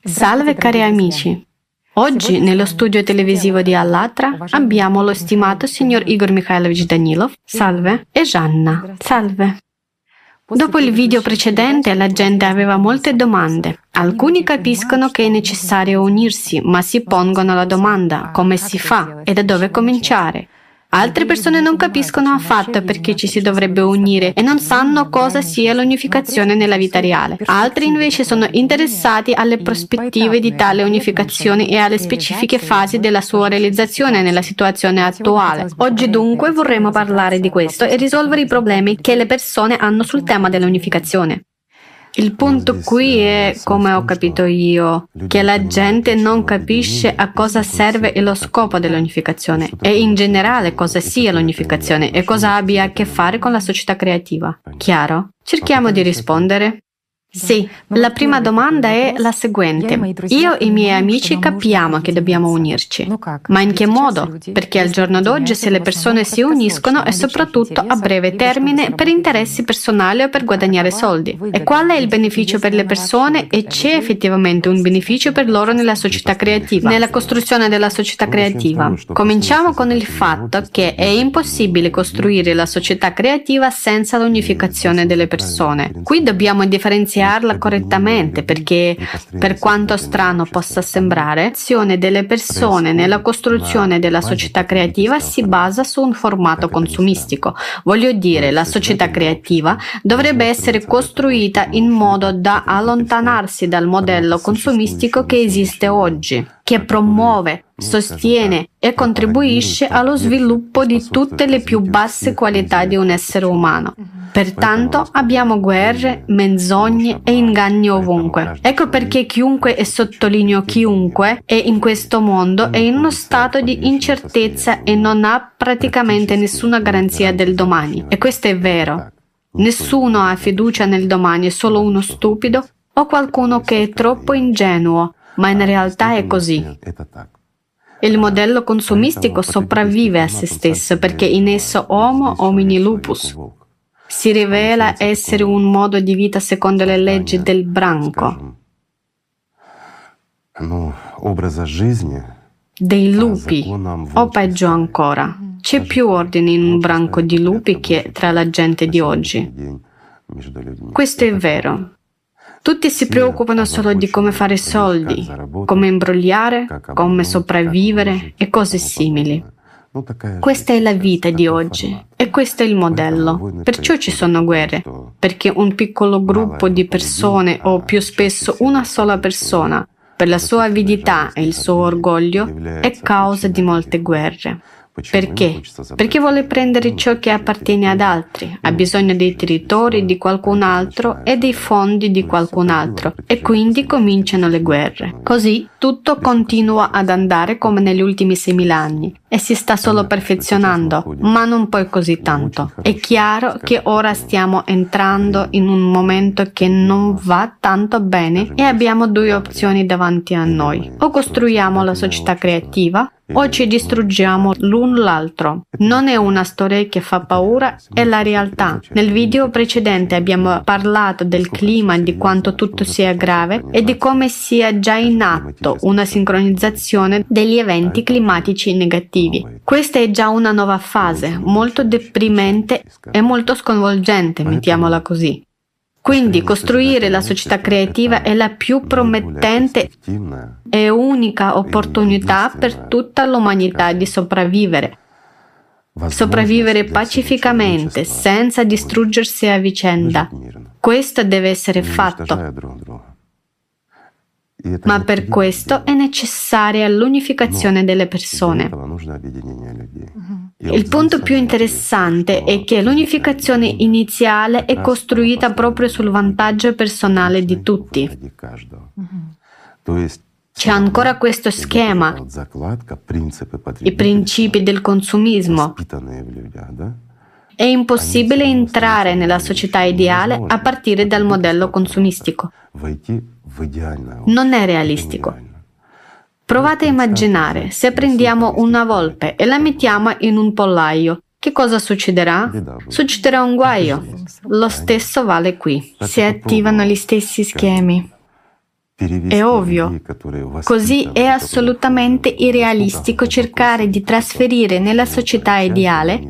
Salve cari amici! Oggi nello studio televisivo di Allatra abbiamo lo stimato signor Igor Mikhailovich Danilov, salve, e Gianna, salve. Dopo il video precedente la gente aveva molte domande. Alcuni capiscono che è necessario unirsi, ma si pongono la domanda come si fa e da dove cominciare. Altre persone non capiscono affatto perché ci si dovrebbe unire e non sanno cosa sia l'unificazione nella vita reale. Altri invece sono interessati alle prospettive di tale unificazione e alle specifiche fasi della sua realizzazione nella situazione attuale. Oggi dunque vorremmo parlare di questo e risolvere i problemi che le persone hanno sul tema dell'unificazione. Il punto qui è, come ho capito io, che la gente non capisce a cosa serve lo scopo dell'unificazione e in generale cosa sia l'unificazione e cosa abbia a che fare con la società creativa. Chiaro? Cerchiamo di rispondere. Sì, la prima domanda è la seguente. Io e i miei amici capiamo che dobbiamo unirci, ma in che modo? Perché al giorno d'oggi se le persone si uniscono è soprattutto a breve termine per interessi personali o per guadagnare soldi. E qual è il beneficio per le persone? e c'è effettivamente un beneficio per loro nella società creativa, nella costruzione della società creativa? Cominciamo con il fatto che è impossibile costruire la società creativa senza l'unificazione delle persone. Qui dobbiamo differenziare iniziarla correttamente perché, per quanto strano possa sembrare, l'azione delle persone nella costruzione della società creativa si basa su un formato consumistico. Voglio dire, la società creativa dovrebbe essere costruita in modo da allontanarsi dal modello consumistico che esiste oggi che promuove, sostiene e contribuisce allo sviluppo di tutte le più basse qualità di un essere umano. Pertanto abbiamo guerre, menzogne e inganni ovunque. Ecco perché chiunque, e sottolineo chiunque, è in questo mondo è in uno stato di incertezza e non ha praticamente nessuna garanzia del domani. E questo è vero. Nessuno ha fiducia nel domani, è solo uno stupido o qualcuno che è troppo ingenuo ma in realtà è così. Il modello consumistico sopravvive a se stesso perché in esso Homo homini lupus. si rivela essere un modo di vita secondo le leggi del branco, dei lupi, o peggio ancora, c'è più ordine in un branco di lupi che tra la gente di oggi. Questo è vero, tutti si preoccupano solo di come fare soldi, come imbrogliare, come sopravvivere e cose simili. Questa è la vita di oggi e questo è il modello. Perciò ci sono guerre, perché un piccolo gruppo di persone o più spesso una sola persona, per la sua avidità e il suo orgoglio, è causa di molte guerre. Perché? Perché vuole prendere ciò che appartiene ad altri, ha bisogno dei territori di qualcun altro e dei fondi di qualcun altro e quindi cominciano le guerre. Così tutto continua ad andare come negli ultimi 6.000 anni e si sta solo perfezionando, ma non poi così tanto. È chiaro che ora stiamo entrando in un momento che non va tanto bene e abbiamo due opzioni davanti a noi. O costruiamo la società creativa o ci distruggiamo l'un l'altro. Non è una storia che fa paura, è la realtà. Nel video precedente abbiamo parlato del clima, di quanto tutto sia grave e di come sia già in atto una sincronizzazione degli eventi climatici negativi. Questa è già una nuova fase, molto deprimente e molto sconvolgente, mettiamola così. Quindi costruire la società creativa è la più promettente e unica opportunità per tutta l'umanità di sopravvivere. Sopravvivere pacificamente, senza distruggersi a vicenda. Questo deve essere fatto. Ma per questo è necessaria l'unificazione delle persone. Il punto più interessante è che l'unificazione iniziale è costruita proprio sul vantaggio personale di tutti. C'è ancora questo schema, i principi del consumismo. È impossibile entrare nella società ideale a partire dal modello consumistico. Non è realistico. Provate a immaginare se prendiamo una volpe e la mettiamo in un pollaio. Che cosa succederà? Succederà un guaio. Lo stesso vale qui. Si attivano gli stessi schemi. È ovvio. Così è assolutamente irrealistico cercare di trasferire nella società ideale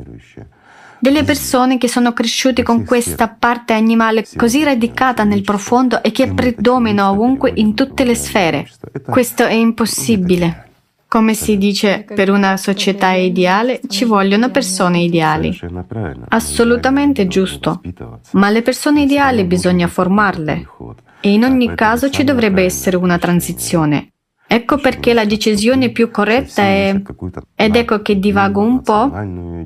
delle persone che sono cresciute con questa parte animale così radicata nel profondo e che predomina ovunque in tutte le sfere. Questo è impossibile. Come si dice, per una società ideale ci vogliono persone ideali. Assolutamente giusto. Ma le persone ideali bisogna formarle. E in ogni caso ci dovrebbe essere una transizione. Ecco perché la decisione più corretta è, ed ecco che divago un po',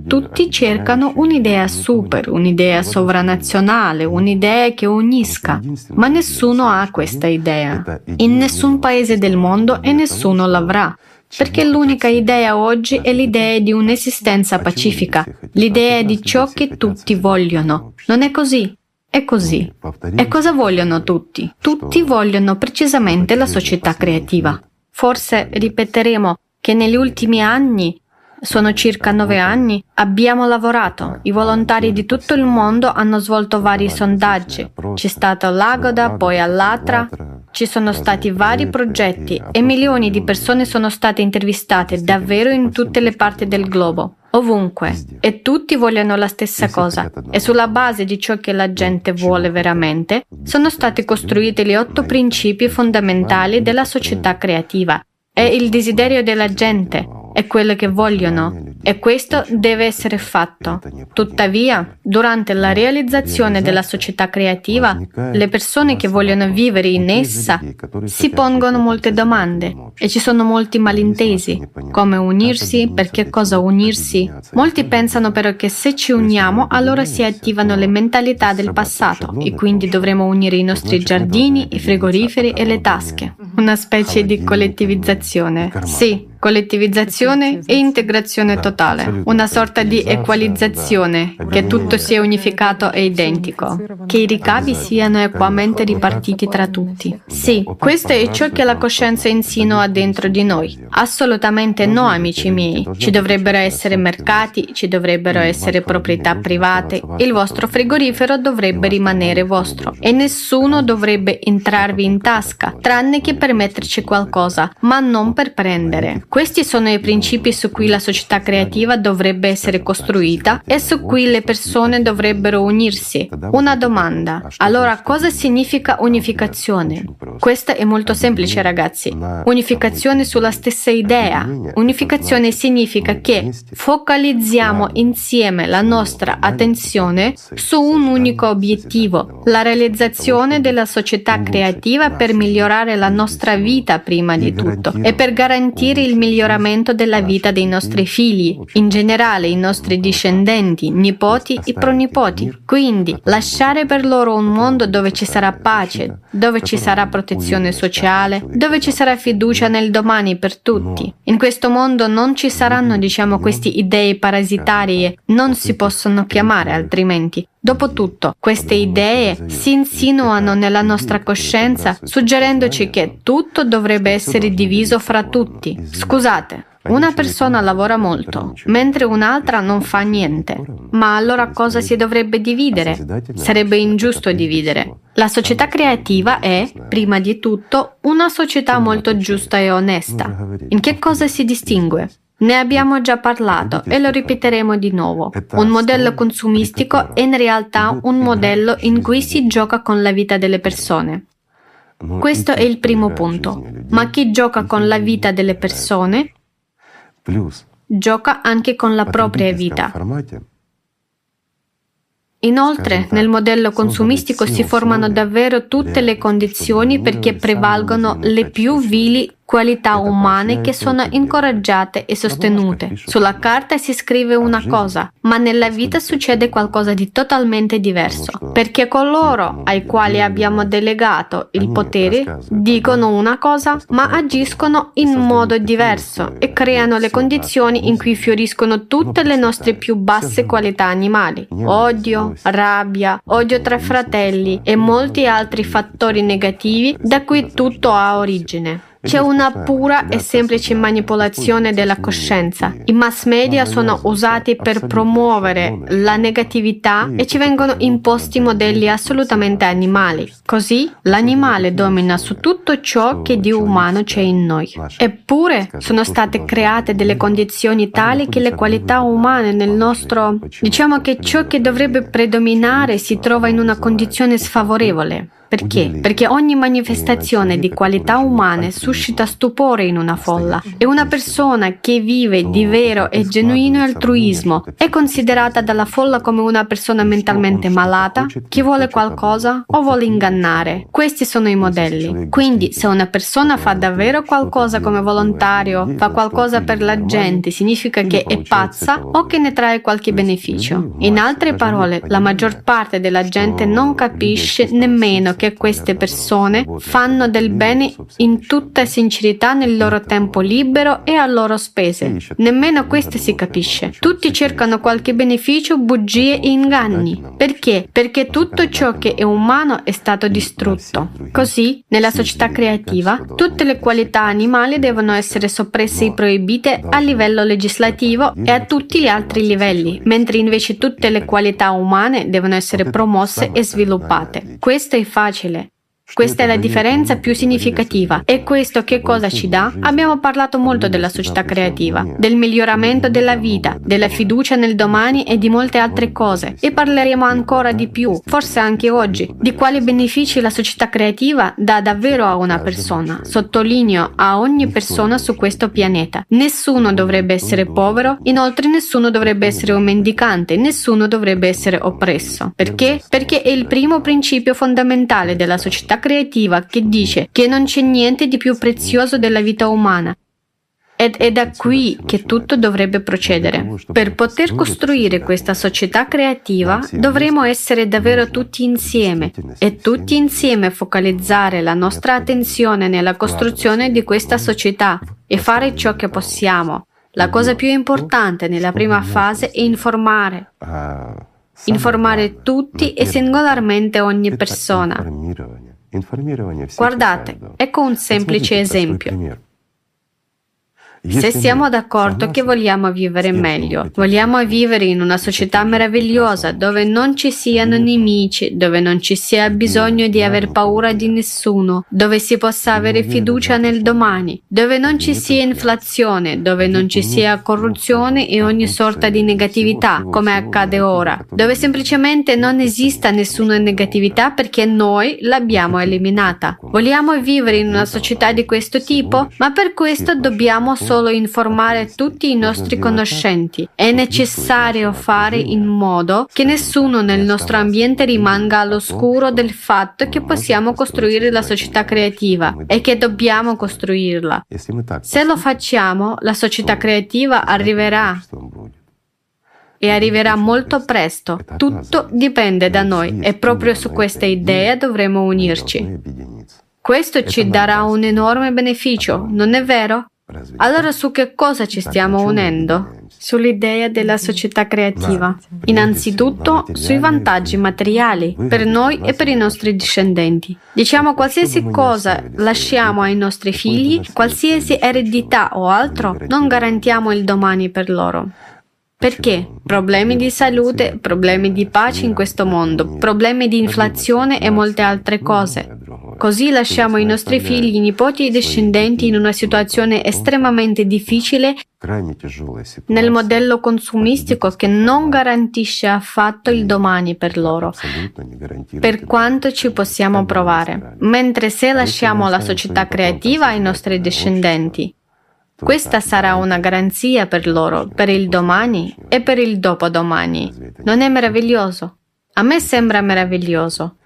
tutti cercano un'idea super, un'idea sovranazionale, un'idea che unisca, ma nessuno ha questa idea, in nessun paese del mondo e nessuno l'avrà. Perché l'unica idea oggi è l'idea di un'esistenza pacifica, l'idea di ciò che tutti vogliono. Non è così. È così. E cosa vogliono tutti? Tutti vogliono precisamente la società creativa. Forse ripeteremo che negli ultimi anni, sono circa nove anni, abbiamo lavorato. I volontari di tutto il mondo hanno svolto vari sondaggi. C'è stato l'Agoda, poi Allatra, ci sono stati vari progetti e milioni di persone sono state intervistate davvero in tutte le parti del globo ovunque. E tutti vogliono la stessa cosa. e sulla base di ciò che la gente vuole veramente sono stati costruiti gli otto principi fondamentali della società creativa. È il desiderio della gente, è quello che vogliono e questo deve essere fatto. Tuttavia, durante la realizzazione della società creativa, le persone che vogliono vivere in essa si pongono molte domande e ci sono molti malintesi. Come unirsi? Perché cosa unirsi? Molti pensano però che se ci uniamo allora si attivano le mentalità del passato e quindi dovremo unire i nostri giardini, i frigoriferi e le tasche. Una specie di collettivizzazione. Sì, collettivizzazione e integrazione totale, una sorta di equalizzazione, che tutto sia unificato e identico, che i ricavi siano equamente ripartiti tra tutti. Sì, questo è ciò che la coscienza insinua dentro di noi. Assolutamente no, amici miei. Ci dovrebbero essere mercati, ci dovrebbero essere proprietà private, il vostro frigorifero dovrebbe rimanere vostro e nessuno dovrebbe entrarvi in tasca, tranne che per metterci qualcosa, ma non per prendere. Questi sono i principi su cui la società creativa dovrebbe essere costruita e su cui le persone dovrebbero unirsi. Una domanda. Allora, cosa significa unificazione? Questo è molto semplice, ragazzi. Unificazione sulla stessa idea. Unificazione significa che focalizziamo insieme la nostra attenzione su un unico obiettivo, la realizzazione della società creativa per migliorare la nostra vita prima di tutto e per garantire il miglioramento della vita dei nostri figli, in generale i nostri discendenti, nipoti e pronipoti. Quindi lasciare per loro un mondo dove ci sarà pace, dove ci sarà protezione sociale, dove ci sarà fiducia nel domani per tutti. In questo mondo non ci saranno, diciamo, queste idee parasitarie, non si possono chiamare altrimenti. Dopotutto, queste idee si insinuano nella nostra coscienza, suggerendoci che tutto dovrebbe essere diviso fra tutti. Scusate, una persona lavora molto, mentre un'altra non fa niente. Ma allora cosa si dovrebbe dividere? Sarebbe ingiusto dividere. La società creativa è, prima di tutto, una società molto giusta e onesta. In che cosa si distingue? Ne abbiamo già parlato e lo ripeteremo di nuovo. Un modello consumistico è in realtà un modello in cui si gioca con la vita delle persone. Questo è il primo punto. Ma chi gioca con la vita delle persone gioca anche con la propria vita. Inoltre, nel modello consumistico si formano davvero tutte le condizioni perché prevalgono le più vili qualità umane che sono incoraggiate e sostenute. Sulla carta si scrive una cosa, ma nella vita succede qualcosa di totalmente diverso, perché coloro ai quali abbiamo delegato il potere dicono una cosa, ma agiscono in modo diverso e creano le condizioni in cui fioriscono tutte le nostre più basse qualità animali. Odio, rabbia, odio tra fratelli e molti altri fattori negativi da cui tutto ha origine. C'è una pura e semplice manipolazione della coscienza. I mass media sono usati per promuovere la negatività e ci vengono imposti modelli assolutamente animali. Così l'animale domina su tutto ciò che di umano c'è in noi. Eppure sono state create delle condizioni tali che le qualità umane nel nostro... diciamo che ciò che dovrebbe predominare si trova in una condizione sfavorevole. Perché? Perché ogni manifestazione di qualità umane suscita stupore in una folla. e una persona che vive di vero e genuino altruismo. è considerata dalla folla come una persona mentalmente malata. che vuole qualcosa o vuole ingannare. Questi sono i modelli. Quindi se una persona fa davvero qualcosa come volontario, fa qualcosa per la gente, significa che è pazza o che ne trae qualche beneficio. In altre parole, la maggior parte della gente non capisce nemmeno che queste persone fanno del bene in tutta sincerità nel loro tempo libero e a loro spese. Nemmeno questo si capisce. Tutti cercano qualche beneficio, bugie e inganni. Perché? Perché tutto ciò che è umano è stato distrutto. Così, nella società creativa, tutte le qualità animali devono essere soppresse e proibite a livello legislativo e a tutti gli altri livelli, mentre invece tutte le qualità umane devono essere promosse e sviluppate. Questo è facile facile. Questa è la differenza più significativa. E questo che cosa ci dà? Abbiamo parlato molto della società creativa, del miglioramento della vita, della fiducia nel domani e di molte altre cose. E parleremo ancora di più, forse anche oggi, di quali benefici la società creativa dà davvero a una persona. Sottolineo a ogni persona su questo pianeta. Nessuno dovrebbe essere povero, inoltre nessuno dovrebbe essere un mendicante, nessuno dovrebbe essere oppresso. Perché? Perché è il primo principio fondamentale della società creativa che dice che non c'è niente di più prezioso della vita umana. Ed è da qui che tutto dovrebbe procedere. Per poter costruire questa società creativa dovremo essere davvero tutti insieme e tutti insieme focalizzare la nostra attenzione nella costruzione di questa società e fare ciò che possiamo. La cosa più importante nella prima fase è informare. Informare tutti e singolarmente ogni persona. Guardate, ecco un semplice esempio. Se siamo d'accordo che vogliamo vivere meglio, vogliamo vivere in una società meravigliosa dove non ci siano nemici, dove non ci sia bisogno di aver paura di nessuno, dove si possa avere fiducia nel domani, dove non ci sia inflazione, dove non ci sia corruzione e ogni sorta di negatività, come accade ora, dove semplicemente non esista nessuna negatività perché noi l'abbiamo eliminata. Vogliamo vivere in una società di questo tipo, ma per questo dobbiamo solo solo informare tutti i nostri conoscenti. È necessario fare in modo che nessuno nel nostro ambiente rimanga all'oscuro del fatto che possiamo costruire la società creativa e che dobbiamo costruirla. Se lo facciamo, la società creativa arriverà e arriverà molto presto. Tutto dipende da noi e proprio su questa idea dovremo unirci. Questo ci darà un enorme beneficio, non è vero? Allora su che cosa ci stiamo unendo? Sull'idea della società creativa. Innanzitutto sui vantaggi materiali per noi e per i nostri discendenti. Diciamo qualsiasi cosa lasciamo ai nostri figli, qualsiasi eredità o altro, non garantiamo il domani per loro. Perché? Problemi di salute, problemi di pace in questo mondo, problemi di inflazione e molte altre cose. Così lasciamo i nostri figli, nipoti e discendenti in una situazione estremamente difficile nel modello consumistico che non garantisce affatto il domani per loro, per quanto ci possiamo provare. Mentre se lasciamo la società creativa ai nostri discendenti, questa sarà una garanzia per loro, per il domani e per il dopodomani. Non è meraviglioso? A me sembra meraviglioso.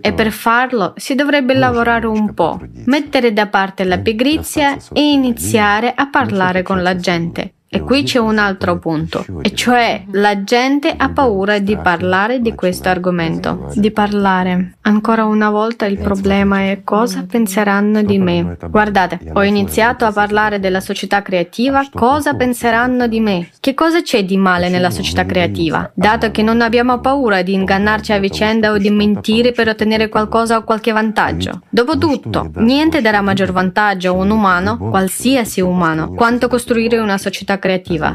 E per farlo si dovrebbe lavorare un po', mettere da parte la pigrizia e iniziare a parlare con la gente. E qui c'è un altro punto, e cioè la gente ha paura di parlare di questo argomento. Di parlare. Ancora una volta il problema è cosa penseranno di me. Guardate, ho iniziato a parlare della società creativa, cosa penseranno di me? Che cosa c'è di male nella società creativa? Dato che non abbiamo paura di ingannarci a vicenda o di mentire per ottenere qualcosa o qualche vantaggio. Dopotutto, niente darà maggior vantaggio a un umano, qualsiasi umano, quanto costruire una società creativa.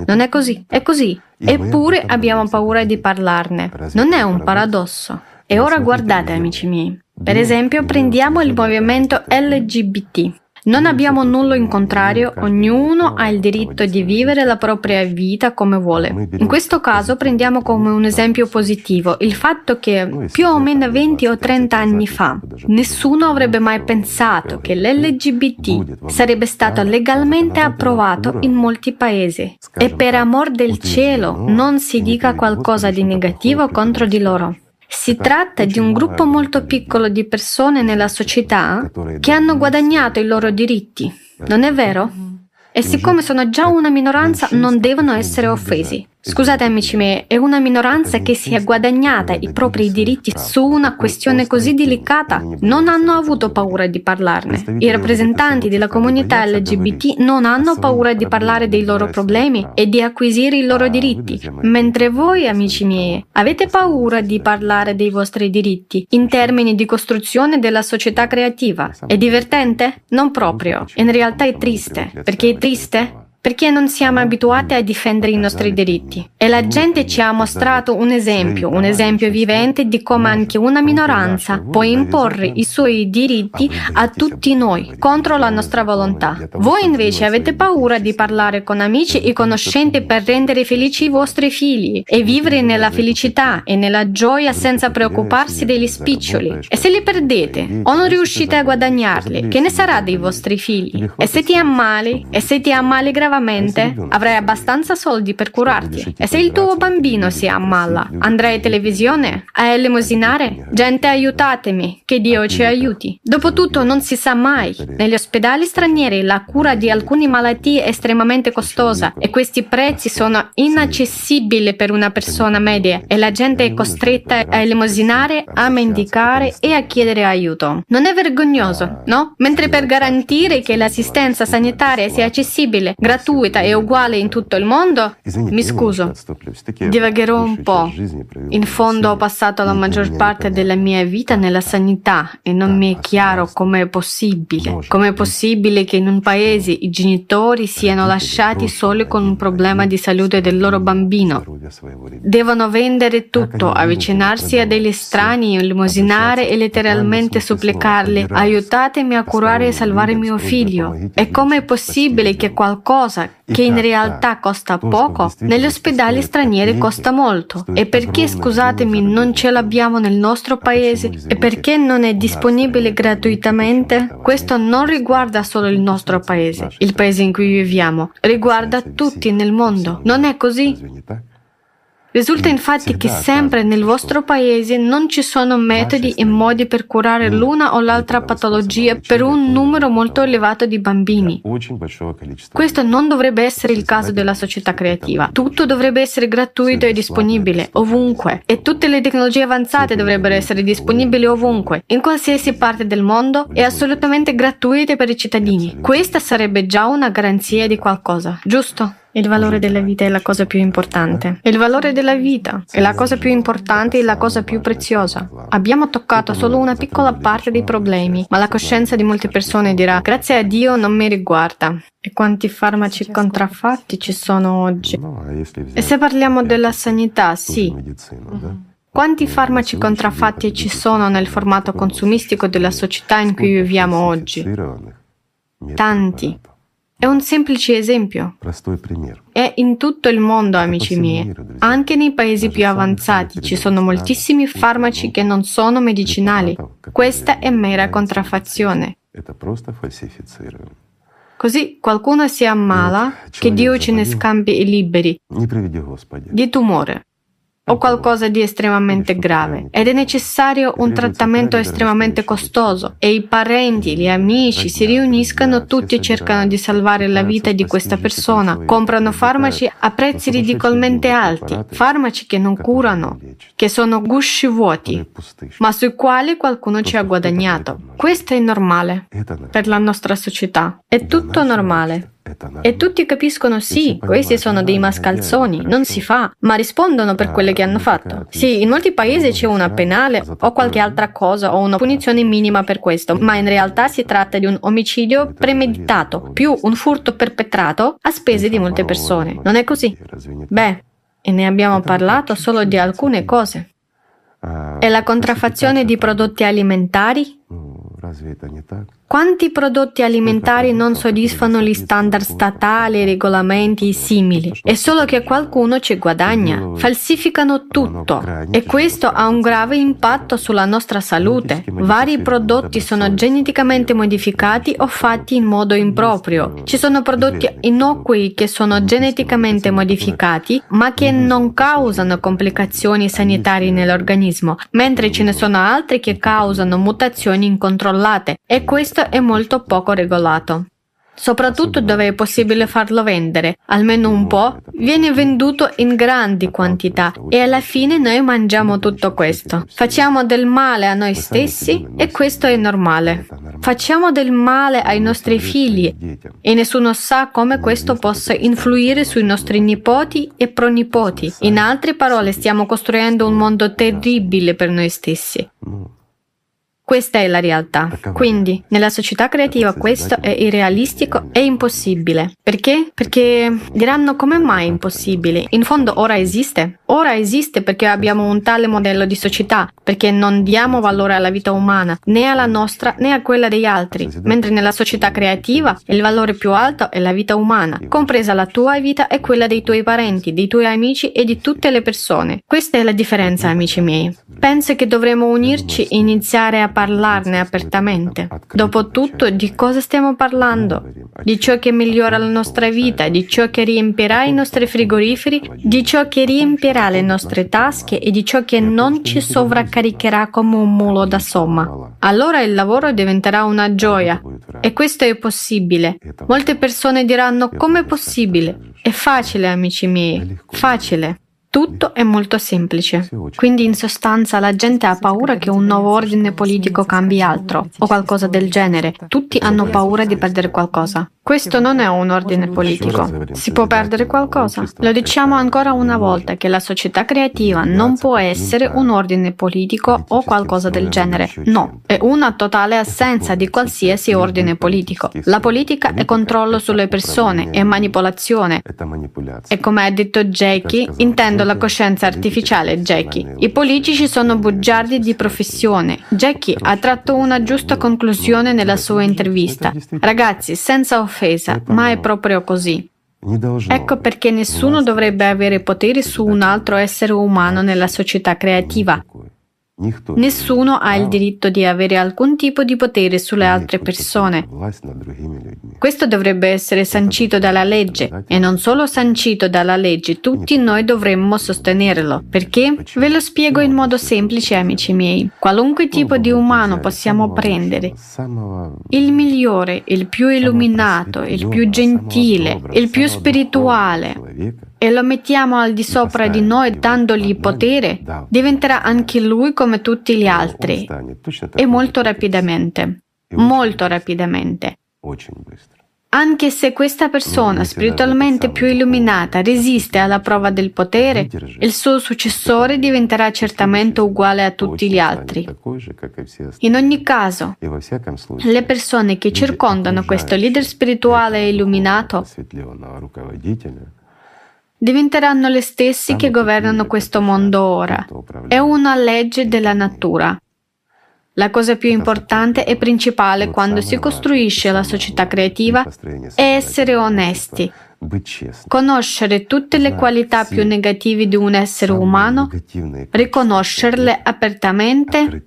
Non è così, è così. Eppure abbiamo paura di parlarne. Non è un paradosso. E ora guardate, amici miei. Per esempio, prendiamo il movimento LGBT. Non abbiamo nulla in contrario, ognuno ha il diritto di vivere la propria vita come vuole. In questo caso prendiamo come un esempio positivo il fatto che più o meno 20 o 30 anni fa nessuno avrebbe mai pensato che l'LGBT sarebbe stato legalmente approvato in molti paesi. E per amor del cielo non si dica qualcosa di negativo contro di loro. Si tratta di un gruppo molto piccolo di persone nella società che hanno guadagnato i loro diritti, non è vero? E siccome sono già una minoranza non devono essere offesi. Scusate amici miei, è una minoranza che si è guadagnata i propri diritti su una questione così delicata. Non hanno avuto paura di parlarne. I rappresentanti della comunità LGBT non hanno paura di parlare dei loro problemi e di acquisire i loro diritti, mentre voi, amici miei, avete paura di parlare dei vostri diritti in termini di costruzione della società creativa. È divertente? Non proprio. In realtà è triste. Perché è triste? Perché non siamo abituati a difendere i nostri diritti. E la gente ci ha mostrato un esempio, un esempio vivente di come anche una minoranza può imporre i suoi diritti a tutti noi, contro la nostra volontà. Voi invece avete paura di parlare con amici e conoscenti per rendere felici i vostri figli e vivere nella felicità e nella gioia senza preoccuparsi degli spiccioli. E se li perdete o non riuscite a guadagnarli, che ne sarà dei vostri figli? E se ti ammali? E se ti ammali gravemente? Nuovamente, avrai abbastanza soldi per curarti. E se il tuo bambino si ammala, andrai in televisione a elemosinare? Gente, aiutatemi, che Dio ci aiuti. Dopotutto non si sa mai. Negli ospedali stranieri la cura di alcune malattie è estremamente costosa e questi prezzi sono inaccessibili per una persona media e la gente è costretta a elemosinare, a mendicare e a chiedere aiuto. Non è vergognoso, no? Mentre per garantire che l'assistenza sanitaria sia accessibile, gratuita, gratuita e uguale in tutto il mondo? Mi scuso, divagherò un po'. In fondo ho passato la maggior parte della mia vita nella sanità e non mi è chiaro com'è possibile. Com'è possibile che in un paese i genitori siano lasciati soli con un problema di salute del loro bambino. Devono vendere tutto, avvicinarsi a degli estranei, limosinare e letteralmente supplicarli aiutatemi a curare e salvare mio figlio. E com'è possibile che qualcosa cosa che in realtà costa poco, negli ospedali stranieri costa molto. E perché, scusatemi, non ce l'abbiamo nel nostro paese? E perché non è disponibile gratuitamente? Questo non riguarda solo il nostro paese, il paese in cui viviamo, riguarda tutti nel mondo. Non è così? Risulta infatti che sempre nel vostro paese non ci sono metodi e modi per curare l'una o l'altra patologia per un numero molto elevato di bambini. Questo non dovrebbe essere il caso della società creativa. Tutto dovrebbe essere gratuito e disponibile ovunque. e tutte le tecnologie avanzate dovrebbero essere disponibili ovunque, in qualsiasi parte del mondo e assolutamente gratuite per i cittadini. Questa sarebbe già una garanzia di qualcosa, giusto? Il valore della vita è la cosa più importante. Il valore della vita è la cosa più importante e la cosa più preziosa. Abbiamo toccato solo una piccola parte dei problemi, ma la coscienza di molte persone dirà grazie a Dio non mi riguarda. E quanti farmaci contraffatti ci sono oggi? E se parliamo della sanità, sì. Quanti farmaci contraffatti ci sono nel formato consumistico della società in cui viviamo oggi? Tanti. È un semplice esempio. E in tutto il mondo, amici miei, anche nei paesi più avanzati ci sono moltissimi farmaci che non sono medicinali. Questa è mera contraffazione. Così qualcuno si ammala, che Dio ce ne scampi e liberi, di tumore. O qualcosa di estremamente grave ed è necessario un trattamento estremamente costoso e i parenti, gli amici si riuniscono tutti e cercano di salvare la vita di questa persona, comprano farmaci a prezzi ridicolmente alti, farmaci che non curano, che sono gusci vuoti, ma sui quali qualcuno ci ha guadagnato. Questo è normale per la nostra società, è tutto normale. E tutti capiscono sì, questi sono dei mascalzoni, non si fa, ma rispondono per quelle che hanno fatto. Sì, in molti paesi c'è una penale o qualche altra cosa o una punizione minima per questo, ma in realtà si tratta di un omicidio premeditato, più un furto perpetrato a spese di molte persone. Non è così? Beh, e ne abbiamo parlato solo di alcune cose. E la contraffazione di prodotti alimentari? Quanti prodotti alimentari non soddisfano gli standard statali e regolamenti simili? È solo che qualcuno ci guadagna. Falsificano tutto e questo ha un grave impatto sulla nostra salute. Vari prodotti sono geneticamente modificati o fatti in modo improprio. Ci sono prodotti innocui che sono geneticamente modificati ma che non causano complicazioni sanitarie nell'organismo, mentre ce ne sono altri che causano mutazioni incontrollate e questo è molto poco regolato. Soprattutto dove è possibile farlo vendere, almeno un po', viene venduto in grandi quantità e alla fine noi mangiamo tutto questo. Facciamo del male a noi stessi e questo è normale. Facciamo del male ai nostri figli e nessuno sa come questo possa influire sui nostri nipoti e pronipoti. In altre parole, stiamo costruendo un mondo terribile per noi stessi. Questa è la realtà. Quindi, nella società creativa questo è irrealistico e impossibile. Perché? Perché diranno come mai impossibile? In fondo ora esiste. Ora esiste perché abbiamo un tale modello di società, perché non diamo valore alla vita umana, né alla nostra né a quella degli altri, mentre nella società creativa il valore più alto è la vita umana, compresa la tua vita e quella dei tuoi parenti, dei tuoi amici e di tutte le persone. Questa è la differenza, amici miei. Penso che dovremmo unirci e iniziare a parlarne apertamente. Dopotutto, di cosa stiamo parlando? Di ciò che migliora la nostra vita, di ciò che riempirà i nostri frigoriferi, di ciò che riempirà le nostre tasche e di ciò che non ci sovraccaricherà come un mulo da somma. Allora il lavoro diventerà una gioia e questo è possibile. Molte persone diranno come è possibile? È facile, amici miei, facile. Tutto è molto semplice. Quindi in sostanza la gente ha paura che un nuovo ordine politico cambi altro o qualcosa del genere. Tutti hanno paura di perdere qualcosa. Questo non è un ordine politico. Si può perdere qualcosa. Lo diciamo ancora una volta che la società creativa non può essere un ordine politico o qualcosa del genere. No, è una totale assenza di qualsiasi ordine politico. La politica è controllo sulle persone, è manipolazione. E come ha detto Jackie, intendo la coscienza artificiale, Jackie. I politici sono bugiardi di professione. Jackie ha tratto una giusta conclusione nella sua intervista. Ragazzi, senza offesa, offesa, ma è proprio così. Ecco perché nessuno dovrebbe avere potere su un altro essere umano nella società creativa. Nessuno ha il diritto di avere alcun tipo di potere sulle altre persone. Questo dovrebbe essere sancito dalla legge e non solo sancito dalla legge, tutti noi dovremmo sostenerlo. Perché? Ve lo spiego in modo semplice, amici miei. Qualunque tipo di umano possiamo prendere, il migliore, il più illuminato, il più gentile, il più spirituale, e lo mettiamo al di sopra di noi dandogli potere, diventerà anche lui come tutti gli altri. E molto rapidamente. Molto rapidamente. Anche se questa persona spiritualmente più illuminata resiste alla prova del potere, il suo successore diventerà certamente uguale a tutti gli altri. In ogni caso, le persone che circondano questo leader spirituale illuminato diventeranno le stesse che governano questo mondo ora. È una legge della natura. La cosa più importante e principale quando si costruisce la società creativa è essere onesti, Conoscere tutte le qualità più negative di un essere umano, riconoscerle apertamente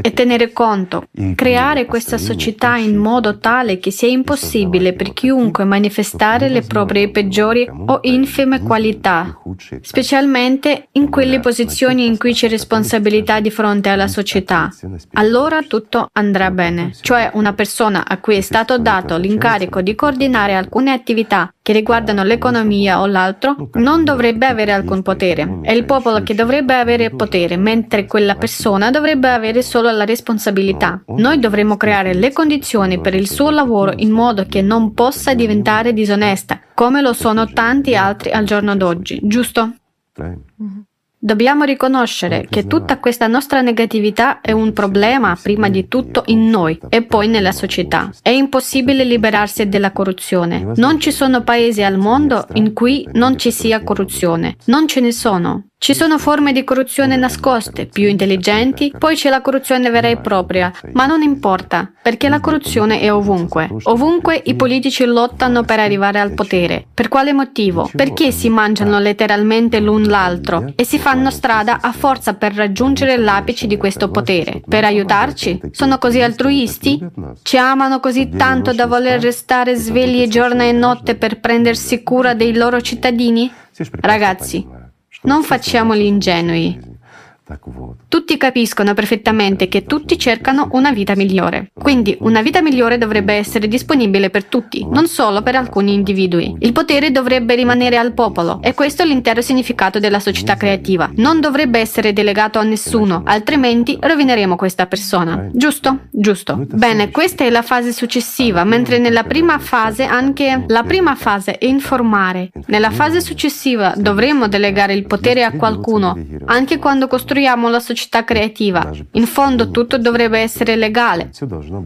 e tenere conto, creare questa società in modo tale che sia impossibile per chiunque manifestare le proprie peggiori o infime qualità, specialmente in quelle posizioni in cui c'è responsabilità di fronte alla società. Allora tutto andrà bene, cioè una persona a cui è stato dato l'incarico di coordinare alcune attività che riguardano l'economia o l'altro, non dovrebbe avere alcun potere. È il popolo che dovrebbe avere potere, mentre quella persona dovrebbe avere solo la responsabilità. Noi dovremmo creare le condizioni per il suo lavoro in modo che non possa diventare disonesta, come lo sono tanti altri al giorno d'oggi, giusto? Dobbiamo riconoscere che tutta questa nostra negatività è un problema prima di tutto in noi e poi nella società. È impossibile liberarsi della corruzione. Non ci sono paesi al mondo in cui non ci sia corruzione. Non ce ne sono. Ci sono forme di corruzione nascoste, più intelligenti, poi c'è la corruzione vera e propria, ma non importa, perché la corruzione è ovunque. Ovunque i politici lottano per arrivare al potere. Per quale motivo? Perché si mangiano letteralmente l'un l'altro e si fanno strada a forza per raggiungere l'apice di questo potere. Per aiutarci? Sono così altruisti? Ci amano così tanto da voler restare svegli giorno e notte per prendersi cura dei loro cittadini? Ragazzi, non facciamoli ingenui. Tutti capiscono perfettamente che tutti cercano una vita migliore. Quindi una vita migliore dovrebbe essere disponibile per tutti, non solo per alcuni individui. Il potere dovrebbe rimanere al popolo e questo è l'intero significato della società creativa. Non dovrebbe essere delegato a nessuno, altrimenti rovineremo questa persona. Giusto? Giusto. Bene, questa è la fase successiva, mentre nella prima fase anche la prima fase è informare. Nella fase successiva dovremo delegare il potere a qualcuno, anche quando costruiamo costruiamo la società creativa. In fondo tutto dovrebbe essere legale,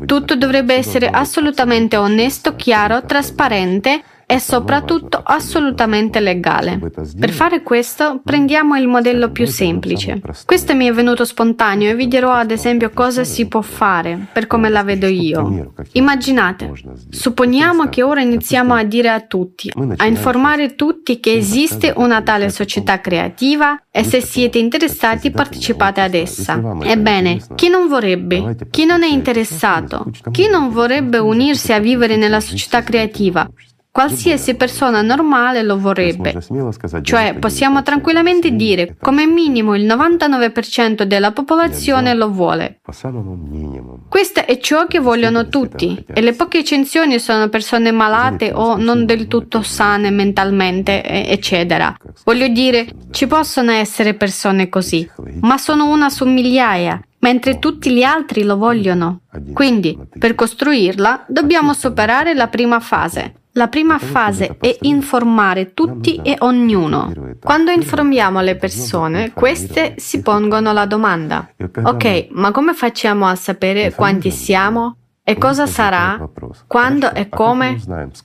tutto dovrebbe essere assolutamente onesto, chiaro, trasparente e soprattutto assolutamente legale. Per fare questo prendiamo il modello più semplice. Questo mi è venuto spontaneo e vi dirò ad esempio cosa si può fare per come la vedo io. Immaginate, supponiamo che ora iniziamo a dire a tutti, a informare tutti che esiste una tale società creativa e se siete interessati partecipate ad essa. Ebbene, chi non vorrebbe? Chi non è interessato? Chi non vorrebbe unirsi a vivere nella società creativa? Qualsiasi persona normale lo vorrebbe. Cioè possiamo tranquillamente dire come minimo il 99% della popolazione lo vuole. Questo è ciò che vogliono tutti e le poche eccezioni sono persone malate o non del tutto sane mentalmente, eccetera. Voglio dire, ci possono essere persone così, ma sono una su migliaia mentre tutti gli altri lo vogliono. Quindi, per costruirla, dobbiamo superare la prima fase, la prima fase è informare tutti e ognuno. Quando informiamo le persone, queste si pongono la domanda, ok, ma come facciamo a sapere quanti siamo? E cosa sarà? Quando e come?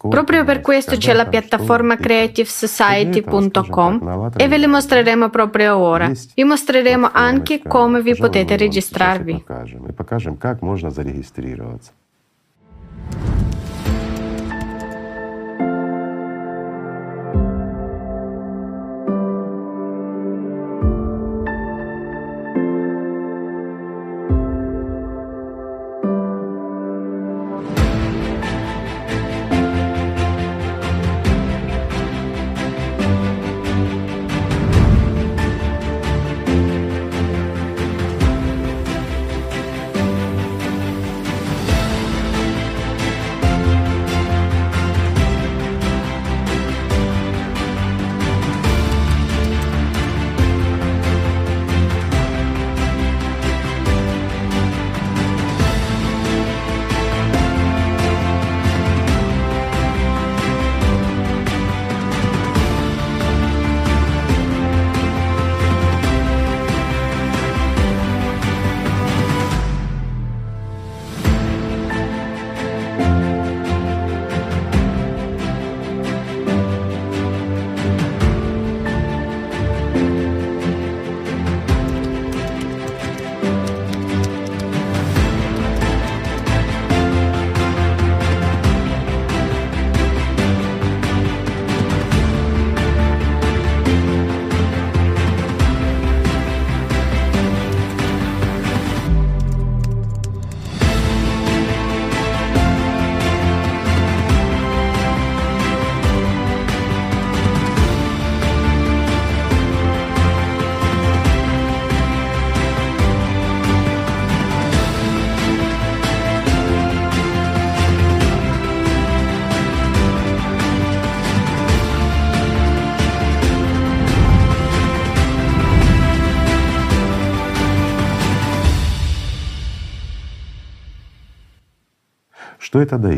Proprio per questo c'è la piattaforma creativesociety.com e ve le mostreremo proprio ora. Vi mostreremo anche come vi potete registrarvi.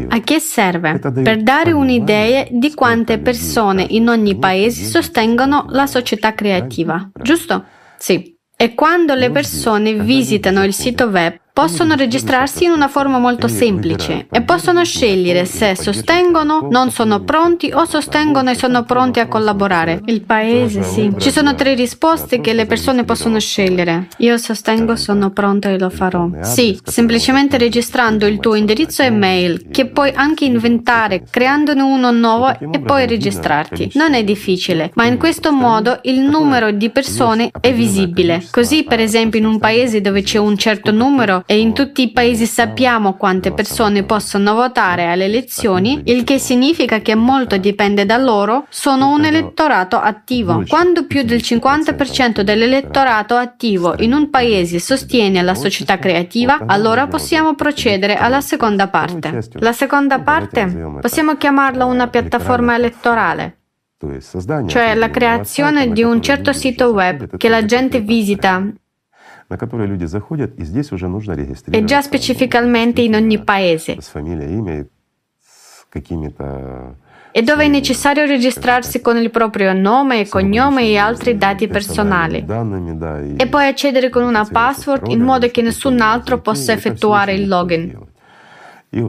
A che serve? Per dare un'idea di quante persone in ogni paese sostengono la società creativa, giusto? Sì. E quando le persone visitano il sito web possono registrarsi in una forma molto semplice e possono scegliere se sostengono, non sono pronti o sostengono e sono pronti a collaborare. Il paese, sì. Ci sono tre risposte che le persone possono scegliere. Io sostengo, sono pronto e lo farò. Sì, semplicemente registrando il tuo indirizzo email, che puoi anche inventare, creandone uno nuovo e poi registrarti. Non è difficile, ma in questo modo il numero di persone è visibile. Così, per esempio, in un paese dove c'è un certo numero, e in tutti i paesi sappiamo quante persone possono votare alle elezioni, il che significa che molto dipende da loro, sono un elettorato attivo. Quando più del 50% dell'elettorato attivo in un paese sostiene la società creativa, allora possiamo procedere alla seconda parte. La seconda parte possiamo chiamarla una piattaforma elettorale cioè la creazione di un certo sito web che la gente visita e già specificamente in ogni paese. E dove è necessario registrarsi con il proprio nome, cognome e altri dati personali. E poi accedere con una password in modo che nessun altro possa effettuare il login.